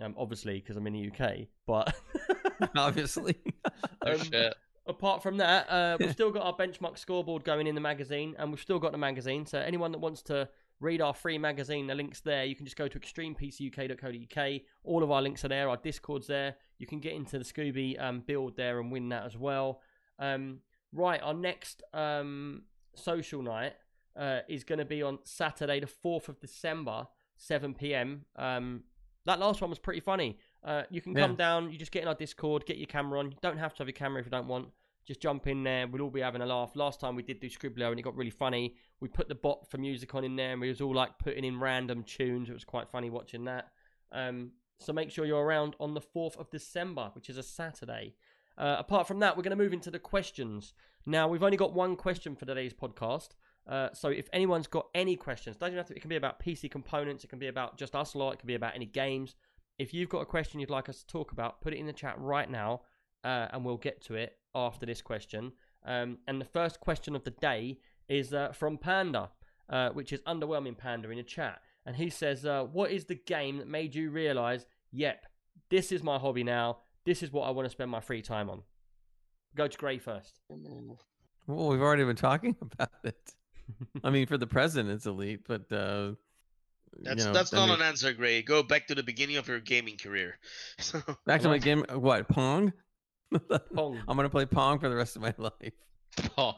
um, obviously because I'm in the UK, but [LAUGHS] Obviously. Oh Um, shit. apart from that, uh, we've still got our benchmark scoreboard going in the magazine, and we've still got the magazine. So anyone that wants to read our free magazine, the link's there. You can just go to extremepcuk.co.uk. All of our links are there. Our Discord's there. You can get into the Scooby um, build there and win that as well. Um, right, our next um, social night uh, is going to be on Saturday, the 4th of December, 7 p.m. Um, that last one was pretty funny. Uh, you can come down, you just get in our Discord, get your camera on. You don't have to have your camera if you don't want. Just jump in there. We'll all be having a laugh. Last time we did do Scribbler and it got really funny. We put the bot for music on in there and we was all like putting in random tunes. It was quite funny watching that. Um, so make sure you're around on the 4th of December, which is a Saturday. Uh, apart from that, we're going to move into the questions. Now, we've only got one question for today's podcast. Uh, so if anyone's got any questions, doesn't have to. It can be about PC components. It can be about just us a lot. It can be about any games. If you've got a question you'd like us to talk about, put it in the chat right now, uh, and we'll get to it after this question. Um, and the first question of the day is uh, from Panda, uh, which is underwhelming Panda in the chat, and he says, uh, "What is the game that made you realise? Yep, this is my hobby now. This is what I want to spend my free time on." Go to Gray first. Well, we've already been talking [LAUGHS] about it. I mean, for the present, it's elite, but uh, That's you know, that's I not mean, an answer, Gray. Go back to the beginning of your gaming career. [LAUGHS] So, back to my game. What Pong? Pong. I'm gonna play Pong for the rest of my [LAUGHS] life. Pong.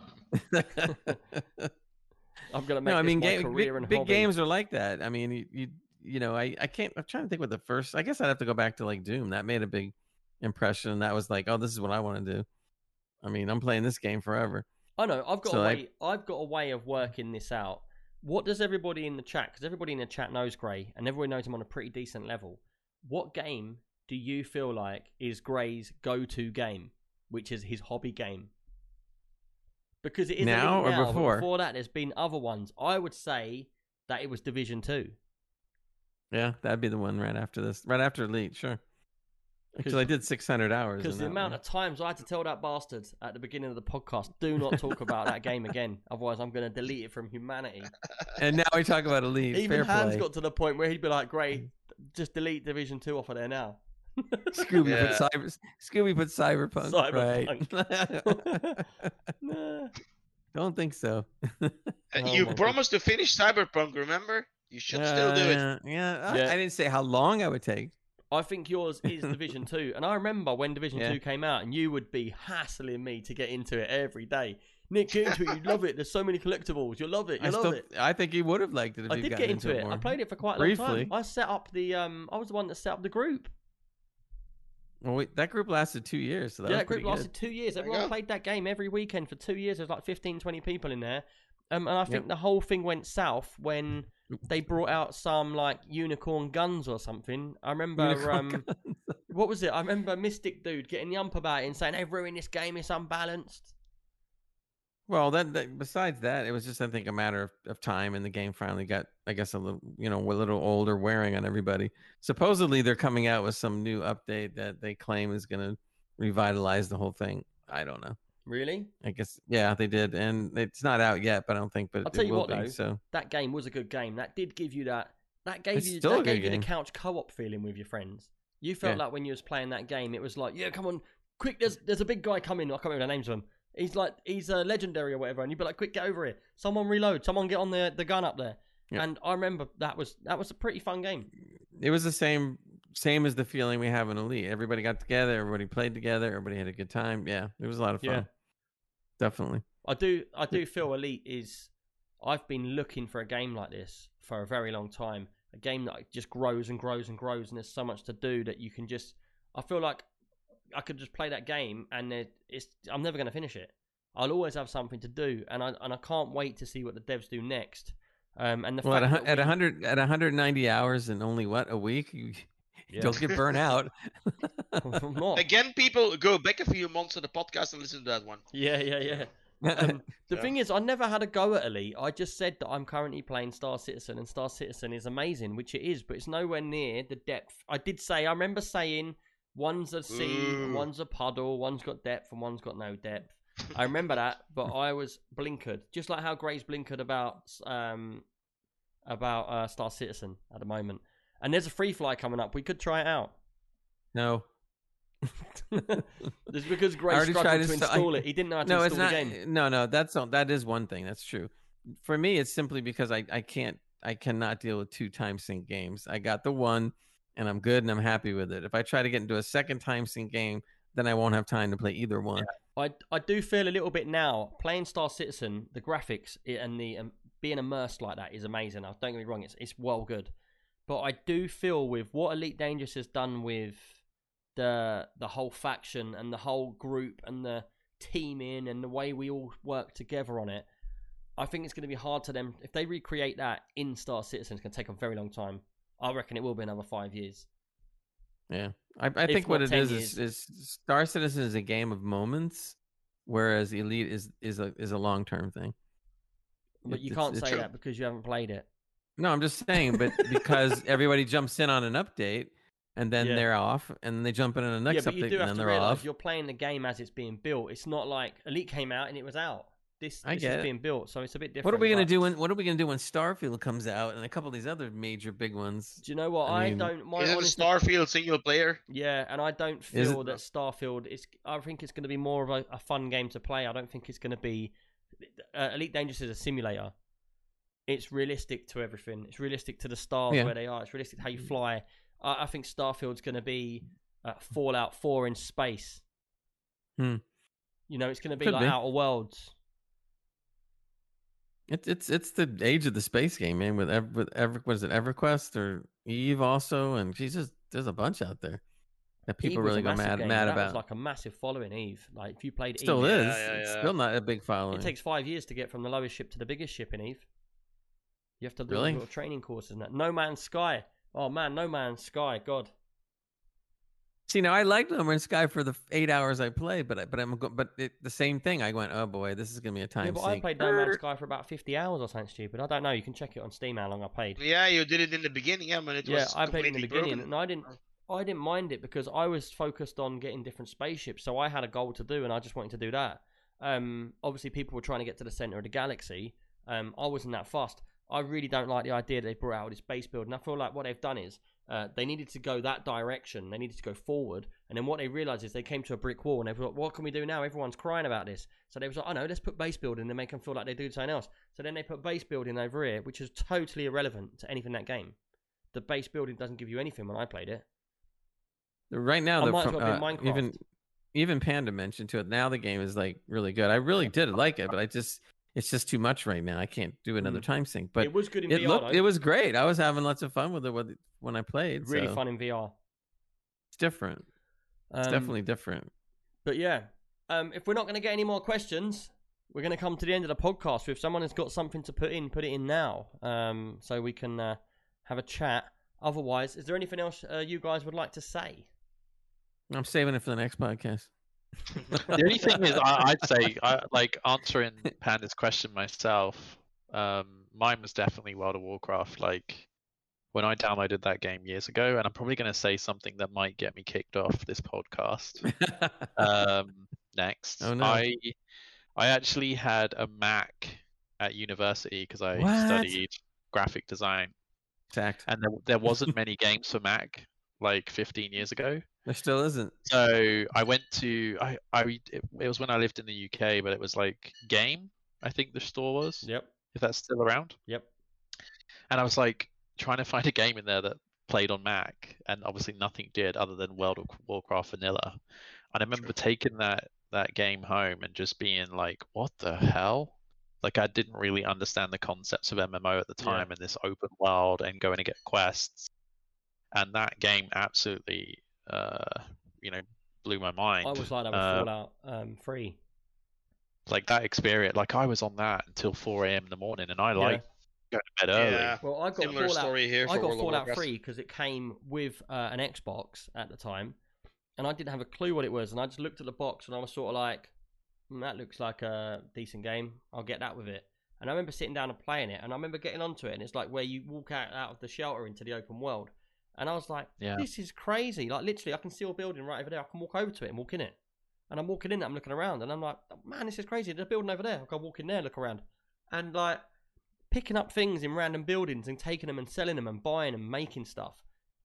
[LAUGHS] I'm gonna make no, I mean, game, big, big games are like that. I mean, you, you, you know, I, I can't. I'm trying to think what the first. I guess I'd have to go back to like Doom. That made a big impression. That was like, oh, this is what I want to do. I mean, I'm playing this game forever. I know. I've got So a I- way. I've got a way of working this out. What does everybody in the chat? Because everybody in the chat knows Gray, and everybody knows him on a pretty decent level. What game do you feel like is Gray's go-to game, which is his hobby game? Because it is Now or now, before? before that, there's been other ones. I would say that it was Division Two. Yeah, that'd be the one right after this. Right after Elite, sure. Because I did 600 hours. Because the amount one. of times I had to tell that bastard at the beginning of the podcast, do not talk about that game again. [LAUGHS] Otherwise, I'm going to delete it from humanity. and now we talk about Elite. Even Fair Hans play. got to the point where he'd be like, "Great, just delete Division Two off of there now." Scooby Yeah. put cyber. Scooby put cyberpunk. Right. [LAUGHS] Nah. Don't think so. Uh, Oh you my promised to finish Cyberpunk, remember? You should still do it. Uh, Yeah, I, Yeah. I didn't say how long I would take. I think yours is Division Two, and I remember when Division Yeah. Two came out, and you would be hassling me to get into it every day. Nick, get into it. You'd love it. There's so many collectibles. You'll love it. I You'll love still, it. I think he would have liked it if I he'd did get into it. more. I played it for quite a long Briefly. time. I set up the um. I was the one that set up the group. Well, wait, that group lasted two years, so that yeah, that group pretty lasted two years. Everyone played that game every weekend for two years. There's like 15, 20 people in there. Um, and I think Yep. the whole thing went south when they brought out some like unicorn guns or something. I remember Unicorn um, [LAUGHS] what was it? I remember Mystic Dude getting the ump about it and saying, "Hey, ruin this game. It's unbalanced." Well, that, that besides that, it was just I think a matter of, of time, and the game finally got, I guess, a little, you know, a little older, wearing on everybody. Supposedly, they're coming out with some new update that they claim is going to revitalize the whole thing. I don't know. Really? I guess, yeah, they did, and it's not out yet, but I don't think, but I'll tell you what, be. though. So That game was a good game. That did give you that. That gave It's you still that gave you the couch co-op feeling with your friends. You felt Yeah. like when you was playing that game, it was like, yeah, come on, quick! There's there's a big guy coming. I can't remember the names of him. He's like he's a legendary or whatever, and you'd be like, quick, get over here! Someone reload! Someone get on the the gun up there. Yeah. And I remember that was that was a pretty fun game. it was the same, same as the feeling we have in Elite. Everybody got together, everybody played together, everybody had a good time. Yeah, it was a lot of fun. Yeah. Definitely. I do I do feel Elite is. I've been looking for a game like this for a very long time. A game that just grows and grows and grows, and there's so much to do that you can just. I feel like I could just play that game, and it- it's. I'm never going to finish it. I'll always have something to do, and I and I can't wait to see what the devs do next. Um, and the Well, at a, fact at we- a hundred at 190 hours and only what a week, you [LAUGHS] Yeah. don't get burnt out. [LAUGHS] Again, people go back a few months to the podcast and listen to that one. Yeah, yeah, yeah. Um, the Yeah. thing is, I never had a go at Elite. I just said that I'm currently playing Star Citizen, and Star Citizen is amazing, which it is, but it's nowhere near the depth. I did say, I remember saying, one's a sea, Ooh. one's a puddle, one's got depth, and one's got no depth. I remember that, but I was blinkered, just like how Gray's blinkered about um about uh, Star Citizen at the moment. And there's a free fly coming up. We could try it out. no, [LAUGHS] It's because Gray struggled to to install I- it. He didn't know how to no, it's install not. the game. No, no, that's all, that is one thing. That's true. For me, it's simply because I I can't I cannot deal with two time sink games. I got the one, and I'm good and I'm happy with it. If I try to get into a second time sink game, then I won't have time to play either one. I, I do feel a little bit now playing Star Citizen. The graphics and the um, being immersed like that is amazing. Now, don't get me wrong; it's it's well good, but I do feel with what Elite Dangerous has done with the the whole faction and the whole group and the teaming and the way we all work together on it. I think it's going to be hard to them if they recreate that in Star Citizen. It's going to take a very long time. I reckon it will be another five years. Yeah, I, I think what it is, is, is Star Citizen is a game of moments, whereas Elite is is a is a long term thing. But It- you can't say that because you haven't played it. No, I'm just saying, but [LAUGHS] because everybody jumps in on an update and then Yeah. they're off, and they jump in on the next yeah, but update you do and have then to they're realize off. you're playing the game as it's being built. It's not like Elite came out and it was out. This, I this get is it. being built, so it's a bit different. What are we gonna but- do when What are we gonna do when Starfield comes out and a couple of these other major big ones? Do you know what? I I, mean- don't. My Is it a honest Starfield single player? Yeah, and I don't feel it- that Starfield is. I think it's going to be more of a, a fun game to play. I don't think it's going to be. Uh, Elite Dangerous is a simulator. it's realistic to everything. It's realistic to the stars Yeah. where they are. It's realistic to how you fly. I, I think Starfield's going to be uh, Fallout 4 in space. Hmm. You know, it's going to be Could like be. Outer Worlds. It's it's it's the age of the space game, man. With ever with ever what is it, EverQuest or Eve also, and Jesus, there's a bunch out there that people Eve really go mad game, mad that about. was like a massive following. Eve, like if you played it Still Eve, is. Yeah, yeah, It's yeah. still not a big following. it takes five years to get from the lowest ship to the biggest ship in Eve. You have to do Really? little training courses and that. No Man's Sky. Oh man, No Man's Sky. God. See, now I liked No Man's Sky for the eight hours I played, but I, but I'm go- but it, the same thing. I went, oh boy, this is gonna be a time yeah, but I played No Man's Sky for about 50 hours or something stupid. I don't know. You can check it on Steam how long I played. Yeah, you did it in the beginning, yeah, when it yeah, was I played in the beginning, broken. and I didn't. I didn't mind it because I was focused on getting different spaceships, so I had a goal to do, and I just wanted to do that. Um, obviously, people were trying to get to the center of the galaxy. Um, I wasn't that fast. I really don't like the idea they brought out this base build, and I feel like what they've done is uh, they needed to go that direction. They needed to go forward, and then what they realized is they came to a brick wall, and they thought, "What can we do now? Everyone's crying about this." So they was like, "Oh no, let's put base building and make them feel like they do something else." So then they put base building over here, which is totally irrelevant to anything in that game. The base building doesn't give you anything when I played it. Right now, the from- well uh, even even Panda mentioned to it. Now the game is like really good. I really did like it, but I just it's just too much right now. I can't do another time sink. But Mm. it was good in it VR. looked it was great. I was having lots of fun with it when I played. really so fun in VR. It's different. It's Um, definitely different. But yeah, um, if we're not going to get any more questions, we're going to come to the end of the podcast. If someone has got something to put in, put it in now, um, so we can uh, have a chat. Otherwise, is there anything else uh, you guys would like to say? I'm saving it for the next podcast. The only thing is, I, I'd say, I, like answering Panda's question myself. Um, mine was definitely World of Warcraft. Like when I downloaded that game years ago, and I'm probably going to say something that might get me kicked off this podcast. [LAUGHS] um, next, Oh, no. I I actually had a Mac at university because I What? studied graphic design, Fact. and there, there wasn't many games for Mac like 15 years ago. There still isn't. So I went to I I it, it was when I lived in the UK, but it was like Game, I think the store was, Yep, if that's still around. yep. And I was like trying to find a game in there that played on Mac, and obviously nothing did other than World of Warcraft vanilla. And I remember taking that that game home and just being like, "What the hell?" Like I didn't really understand the concepts of MMO at the Yeah. time and this open world and going to get quests. And that game absolutely, uh, you know, blew my mind. I was like that with Uh, Fallout um, Three. like that experience like i was on that until 4 a.m in the morning and i like going to bed early Yeah, Well, I got similar Fallout. story here I got World of Fallout Warcraft. 3 because it came with uh, an Xbox at the time, and I didn't have a clue what it was, and I just looked at the box and I was sort of like, "Hmm, "That looks like a decent game. I'll get that with it." And I remember sitting down and playing it, and I remember getting onto it, and it's like where you walk out out of the shelter into the open world, and I was like, Yeah. "This is crazy!" Like literally, I can see a building right over there. I can walk over to it and walk in it, and I'm walking in, it, I'm looking around, and I'm like, "Man, this is crazy." There's a building over there. I can walk in there, look around, and like picking up things in random buildings and taking them and selling them and buying and making stuff.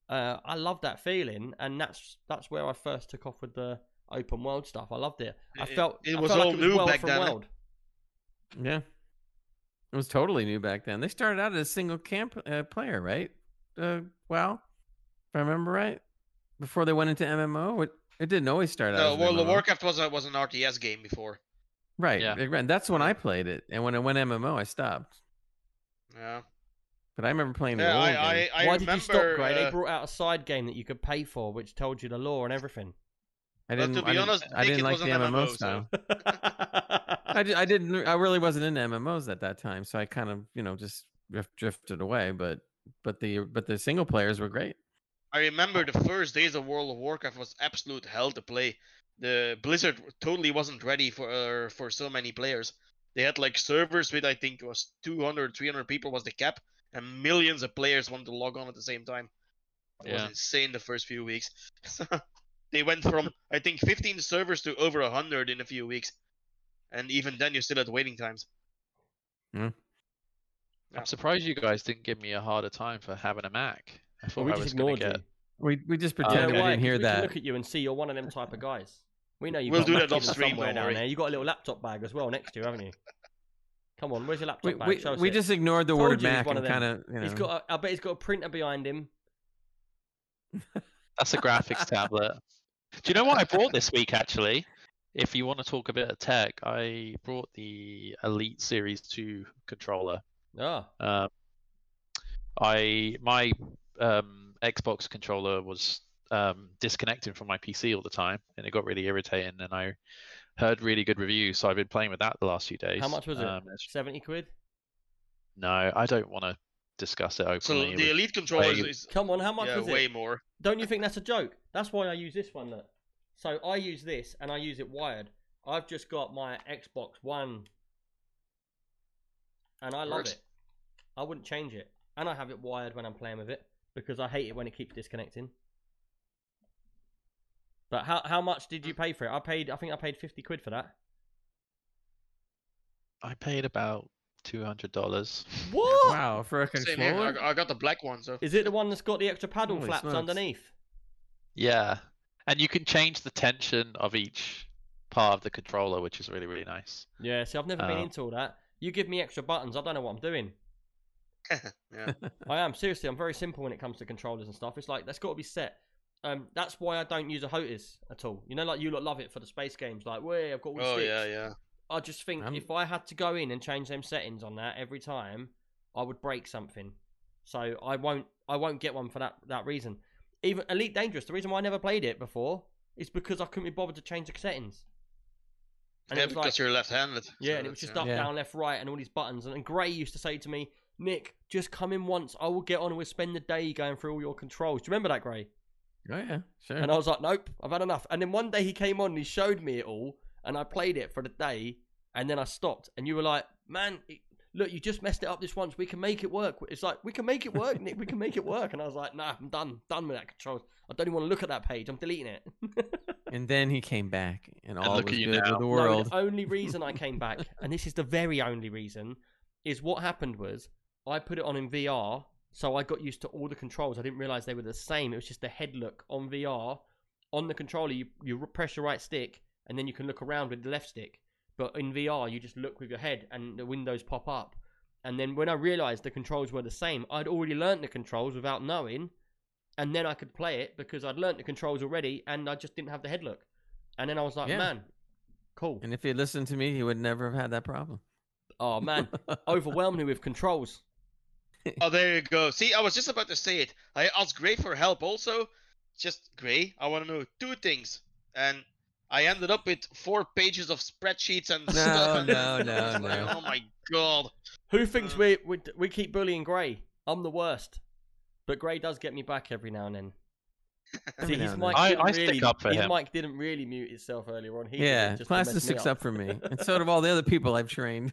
Uh, I love that feeling, and that's that's where I first took off with the open world stuff. I loved it. I felt it I was felt all like it was new world back then, world. Yeah. It was totally new back then. They started out as a single camp uh, player, right? Uh, well, if I remember right, before they went into MMO, it, it didn't always start out. No, as World of Warcraft was a, was an RTS game before. Right. Yeah. it- and that's when I played it, and when it went MMO, I stopped. Yeah, But I remember playing the yeah. old I, game. I, I Why remember. did you stop, Gray? they uh, brought out a side game that you could pay for, which told you the lore and everything. I didn't. to be I didn't, honest, I think didn't like the an MMO, MMO, so- style. I, di- I didn't. I really wasn't into MMOs at that time, so I kind of, you know, just drift, drifted away. But but the but the single players were great. I remember the first days of World of Warcraft was absolute hell to play. The Blizzard totally wasn't ready for uh, for so many players. They had like servers with I think it was 200, 300 people was the cap, and millions of players wanted to log on at the same time. It was insane the first few weeks. [LAUGHS] they went from I think 15 servers to over 100 in a few weeks, and even then you still had waiting times. i'm surprised you guys didn't give me a harder time for having a mac i thought Well, we i just was going ignored get you. We we just Uh, pretended You know we didn't hear we can that. look at you and see you're one of them type of guys. We know you've We'll got do Mac that off stream, somewhere don't down worry. there. You got a little laptop bag as well next to you, haven't you? Come on, where's your laptop We, back? we, Show us we just ignored the Told word he's Mac one and of them. kind of, you know. He's got. A, I bet he's got a printer behind him. That's a graphics [LAUGHS] tablet. Do you know what I brought this week? Actually, if you want to talk a bit of tech, I brought the Elite Series Two controller. Oh, Um, I my um, Xbox controller was um, disconnecting from my PC all the time, and it got really irritating. And I heard really good reviews, so I've been playing with that the last few days. how much was it? Um, it's- Seventy quid. no, I don't want to discuss it So openly. the with- elite controller is, is Come on, how much yeah, was it? way more. Don't you think that's a joke? That's why I use this one. Look. So I use this and I use it wired. I've just got my Xbox One, and I love Works. it. I wouldn't change it, and I have it wired when I'm playing with it because I hate it when it keeps disconnecting. But how how much did you pay for it? I paid. I think I paid fifty quid for that. I paid about two hundred dollars. What? wow for a controller. I, I got the black one, so Is it the one that's got the extra paddle Holy flaps smokes. underneath? Yeah, and you can change the tension of each part of the controller, which is really really nice. Yeah. See, I've never been Oh. into all that. You give me extra buttons, I don't know what I'm doing. [LAUGHS] yeah. [LAUGHS] I am seriously. I'm very simple when it comes to controllers and stuff. It's like that's got to be set. Um, that's why I don't use a HOTAS at all. You know, like you lot love it for the space games. Like, where I've got all the Oh sticks. yeah, yeah. I just think I'm- if I had to go in and change them settings on that every time, I would break something. So I won't. I won't get one for that that reason. Even Elite Dangerous. The reason why I never played it before is because I couldn't be bothered to change the settings. And yeah, it was because like, you're left-handed. yeah, so and it was just up, Yeah. down, left, right, and all these buttons. And, and Gray used to say to me, Nick, just come in once. I will get on and we'll spend the day going through all your controls. Do you remember that, Gray? oh yeah, sure. And I was like, nope, I've had enough. And then one day he came on and he showed me it all, and I played it for the day, and then I stopped. And you were like, man, look, you just messed it up this once. We can make it work. It's like, we can make it work, Nick. We can make it work. And I was like, nah, I'm done. Done with that controls. I don't even want to look at that page. I'm deleting it. [LAUGHS] and then he came back, and all look was at you good now. with the No, world. the only reason I came back, and this is the very only reason, is what happened was I put it on in VR, so I got used to all the controls. I didn't realize they were the same. It was just the head look on VR. On the controller, you, you press your right stick, and then you can look around with the left stick. But in VR, you just look with your head, and the windows pop up. And then when I realized the controls were the same, I'd already learnt the controls without knowing, and then I could play it because I'd learnt the controls already, and I just didn't have the head look. And then I was like, Yeah. man, cool. and if he had listened to me, he would never have had that problem. Oh man, [LAUGHS] overwhelmed me with controls. Oh, there you go. See, I was just about to say it. I asked Gray for help also. Just Gray, I want to know two things, and I ended up with four pages of spreadsheets and No, stuff. and- no, [LAUGHS] no, no. Oh my god. Who thinks Uh. we, we we keep bullying Gray? I'm the worst, but Gray does get me back every now and then. [LAUGHS] See, his and mic then. I- didn't I stick really, up for his him. mic didn't really mute itself earlier on. He yeah, just to class mess sticks up for me, [LAUGHS] and so do all the other people I've trained.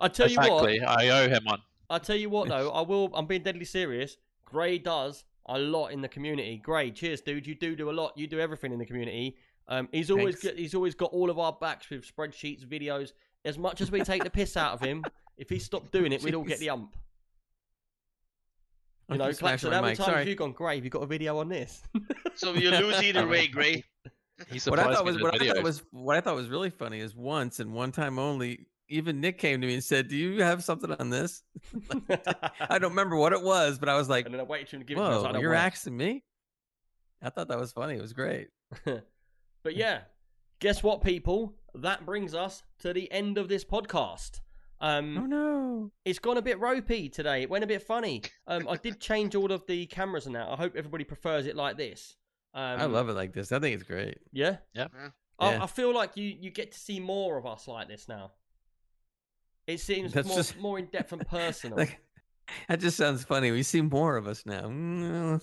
I tell you what, exactly. I owe him one. I tell you what though, [LAUGHS] I will. I'm being deadly serious. Gray does a lot in the community. Gray, cheers, dude. You do do a lot. You do everything in the community. Um, he's always got, he's always got all of our backs with spreadsheets, videos. As much as we take the piss out of him, [LAUGHS] if he stopped doing it, we'd all get the ump. I You know, keep smashing Klaxon, my how many mic, times sorry. have you gone, Gray? Have you got a video on this? [LAUGHS] So you lose either way, Gray. He What I thought was in what I thought was what I thought was really funny is once and one time only. Even Nick came to me and said, "Do you have something on this?" [LAUGHS] [LAUGHS] I don't remember what it was, but I was like, and then I waited for to give me. "Whoa, like, "No you're way." asking me?" I thought that was funny. It was great. [LAUGHS] but yeah, guess what, people? That brings us to the end of this podcast. Um, Oh no! it's gone a bit ropey today. It went a bit funny. Um, I did change all of the cameras and that. I hope everybody prefers it like this. Um, I love it like this. I think it's great. Yeah, Yeah. I, Yeah. I feel like you you get to see more of us like this now. It seems That's more just- [LAUGHS] more in depth and personal. Like that just sounds funny. We see more of us now.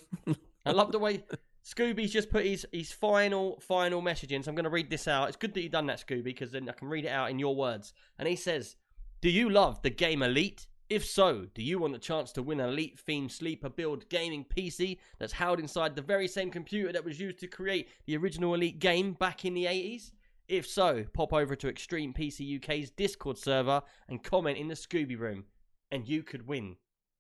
I love the way Scooby's just put his his final final message in. So I'm going to read this out. It's good that you've done that, Scooby, because then I can read it out in your words. And he says, "Do you love the game Elite? If so, do you want the chance to win an Elite themed sleeper build gaming PC that's held inside the very same computer that was used to create the original Elite game back in the 80s?" If so, pop over to Extreme PC UK's Discord server and comment in the Scooby room, and you could win.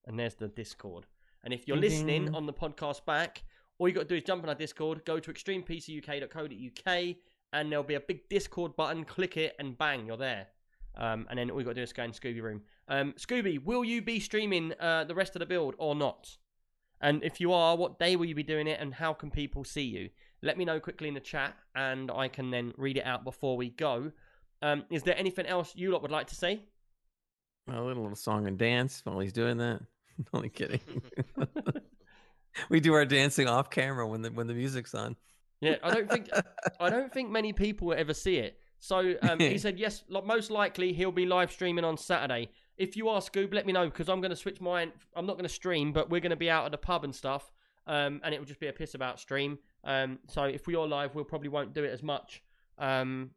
And there's the Discord. And if you're Ding, listening on the podcast back, all you got to do is jump on our Discord, go to extremepcuk.co.uk, and there'll be a big Discord button. Click it, and bang, you're there. Um, and then all we got to do is go in Scooby room. Um, Scooby, will you be streaming uh, the rest of the build or not? And if you are, what day will you be doing it, and how can people see you? Let me know quickly in the chat, and I can then read it out before we go. Um, is there anything else you lot would like to say? A little, little song and dance while he's doing that. [LAUGHS] Only kidding. [LAUGHS] we do our dancing off camera when the when the music's on. Yeah, I don't think I don't [LAUGHS] think many people will ever see it. So um, he said yes. Most likely he'll be live streaming on Saturday. If you are Scoob, let me know because I'm going to switch mine. I'm not going to stream, but we're going to be out at the pub and stuff, um, and it will just be a piss about stream. Um, so if we are live, we'll probably won't do it as much. Um,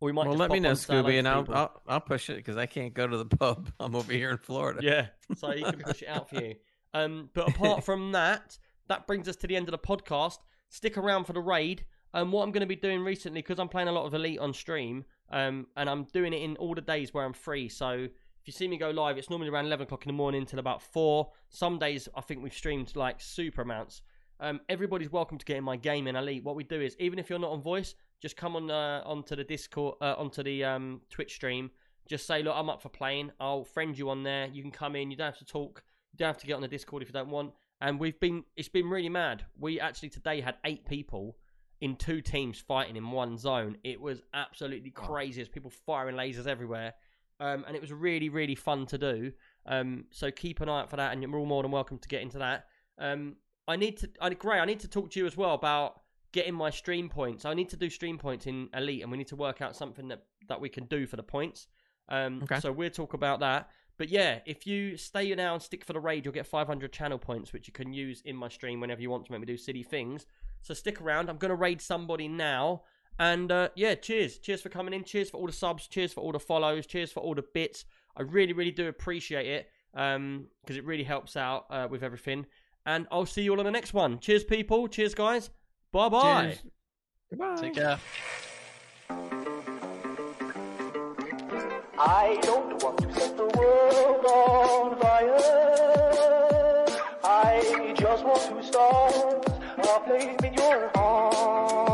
or we might. Well, let me know, Scooby, and I'll. I'll I'll push it because I can't go to the [LAUGHS] pub. I'm over here in Florida. Yeah, so you can [LAUGHS] push it out for you. Um, but apart from that, that brings us to the end of the podcast. Stick around for the raid. Um, what I'm going to be doing recently, because I'm playing a lot of Elite on stream, um, and I'm doing it in all the days where I'm free. So if you see me go live, it's normally around 11 o'clock in the morning till about 4. Some days I think we've streamed like super amounts. Um, everybody's welcome to get in my game in Elite. What we do is, even if you're not on voice, just come on uh, onto the Discord, uh, onto the um, Twitch stream. Just say, look, I'm up for playing. I'll friend you on there. You can come in. You don't have to talk. You don't have to get on the Discord if you don't want. And we've been, it's been really mad. We actually today had eight people in two teams fighting in one zone. It was absolutely crazy. There's people firing lasers everywhere. Um, and it was really, really fun to do. Um, so keep an eye out for that, and you're all more than welcome to get into that. Um, I need to, I, Gray, I need to talk to you as well about getting my stream points. I need to do stream points in Elite, and we need to work out something that, that we can do for the points. Um, Okay. So we'll talk about that. But yeah, if you stay now and stick for the raid, you'll get 500 channel points, which you can use in my stream whenever you want to make me do silly things. So stick around. I'm going to raid somebody now. And uh, yeah, cheers. Cheers for coming in. Cheers for all the subs. Cheers for all the follows. Cheers for all the bits. I really, really do appreciate it because it really helps out uh, with everything. And I'll see you all on the next one. Cheers, people. Cheers, guys. Bye bye. Cheers. Goodbye. Take care. I don't want to set the world on fire. I just want to start a flame in your heart.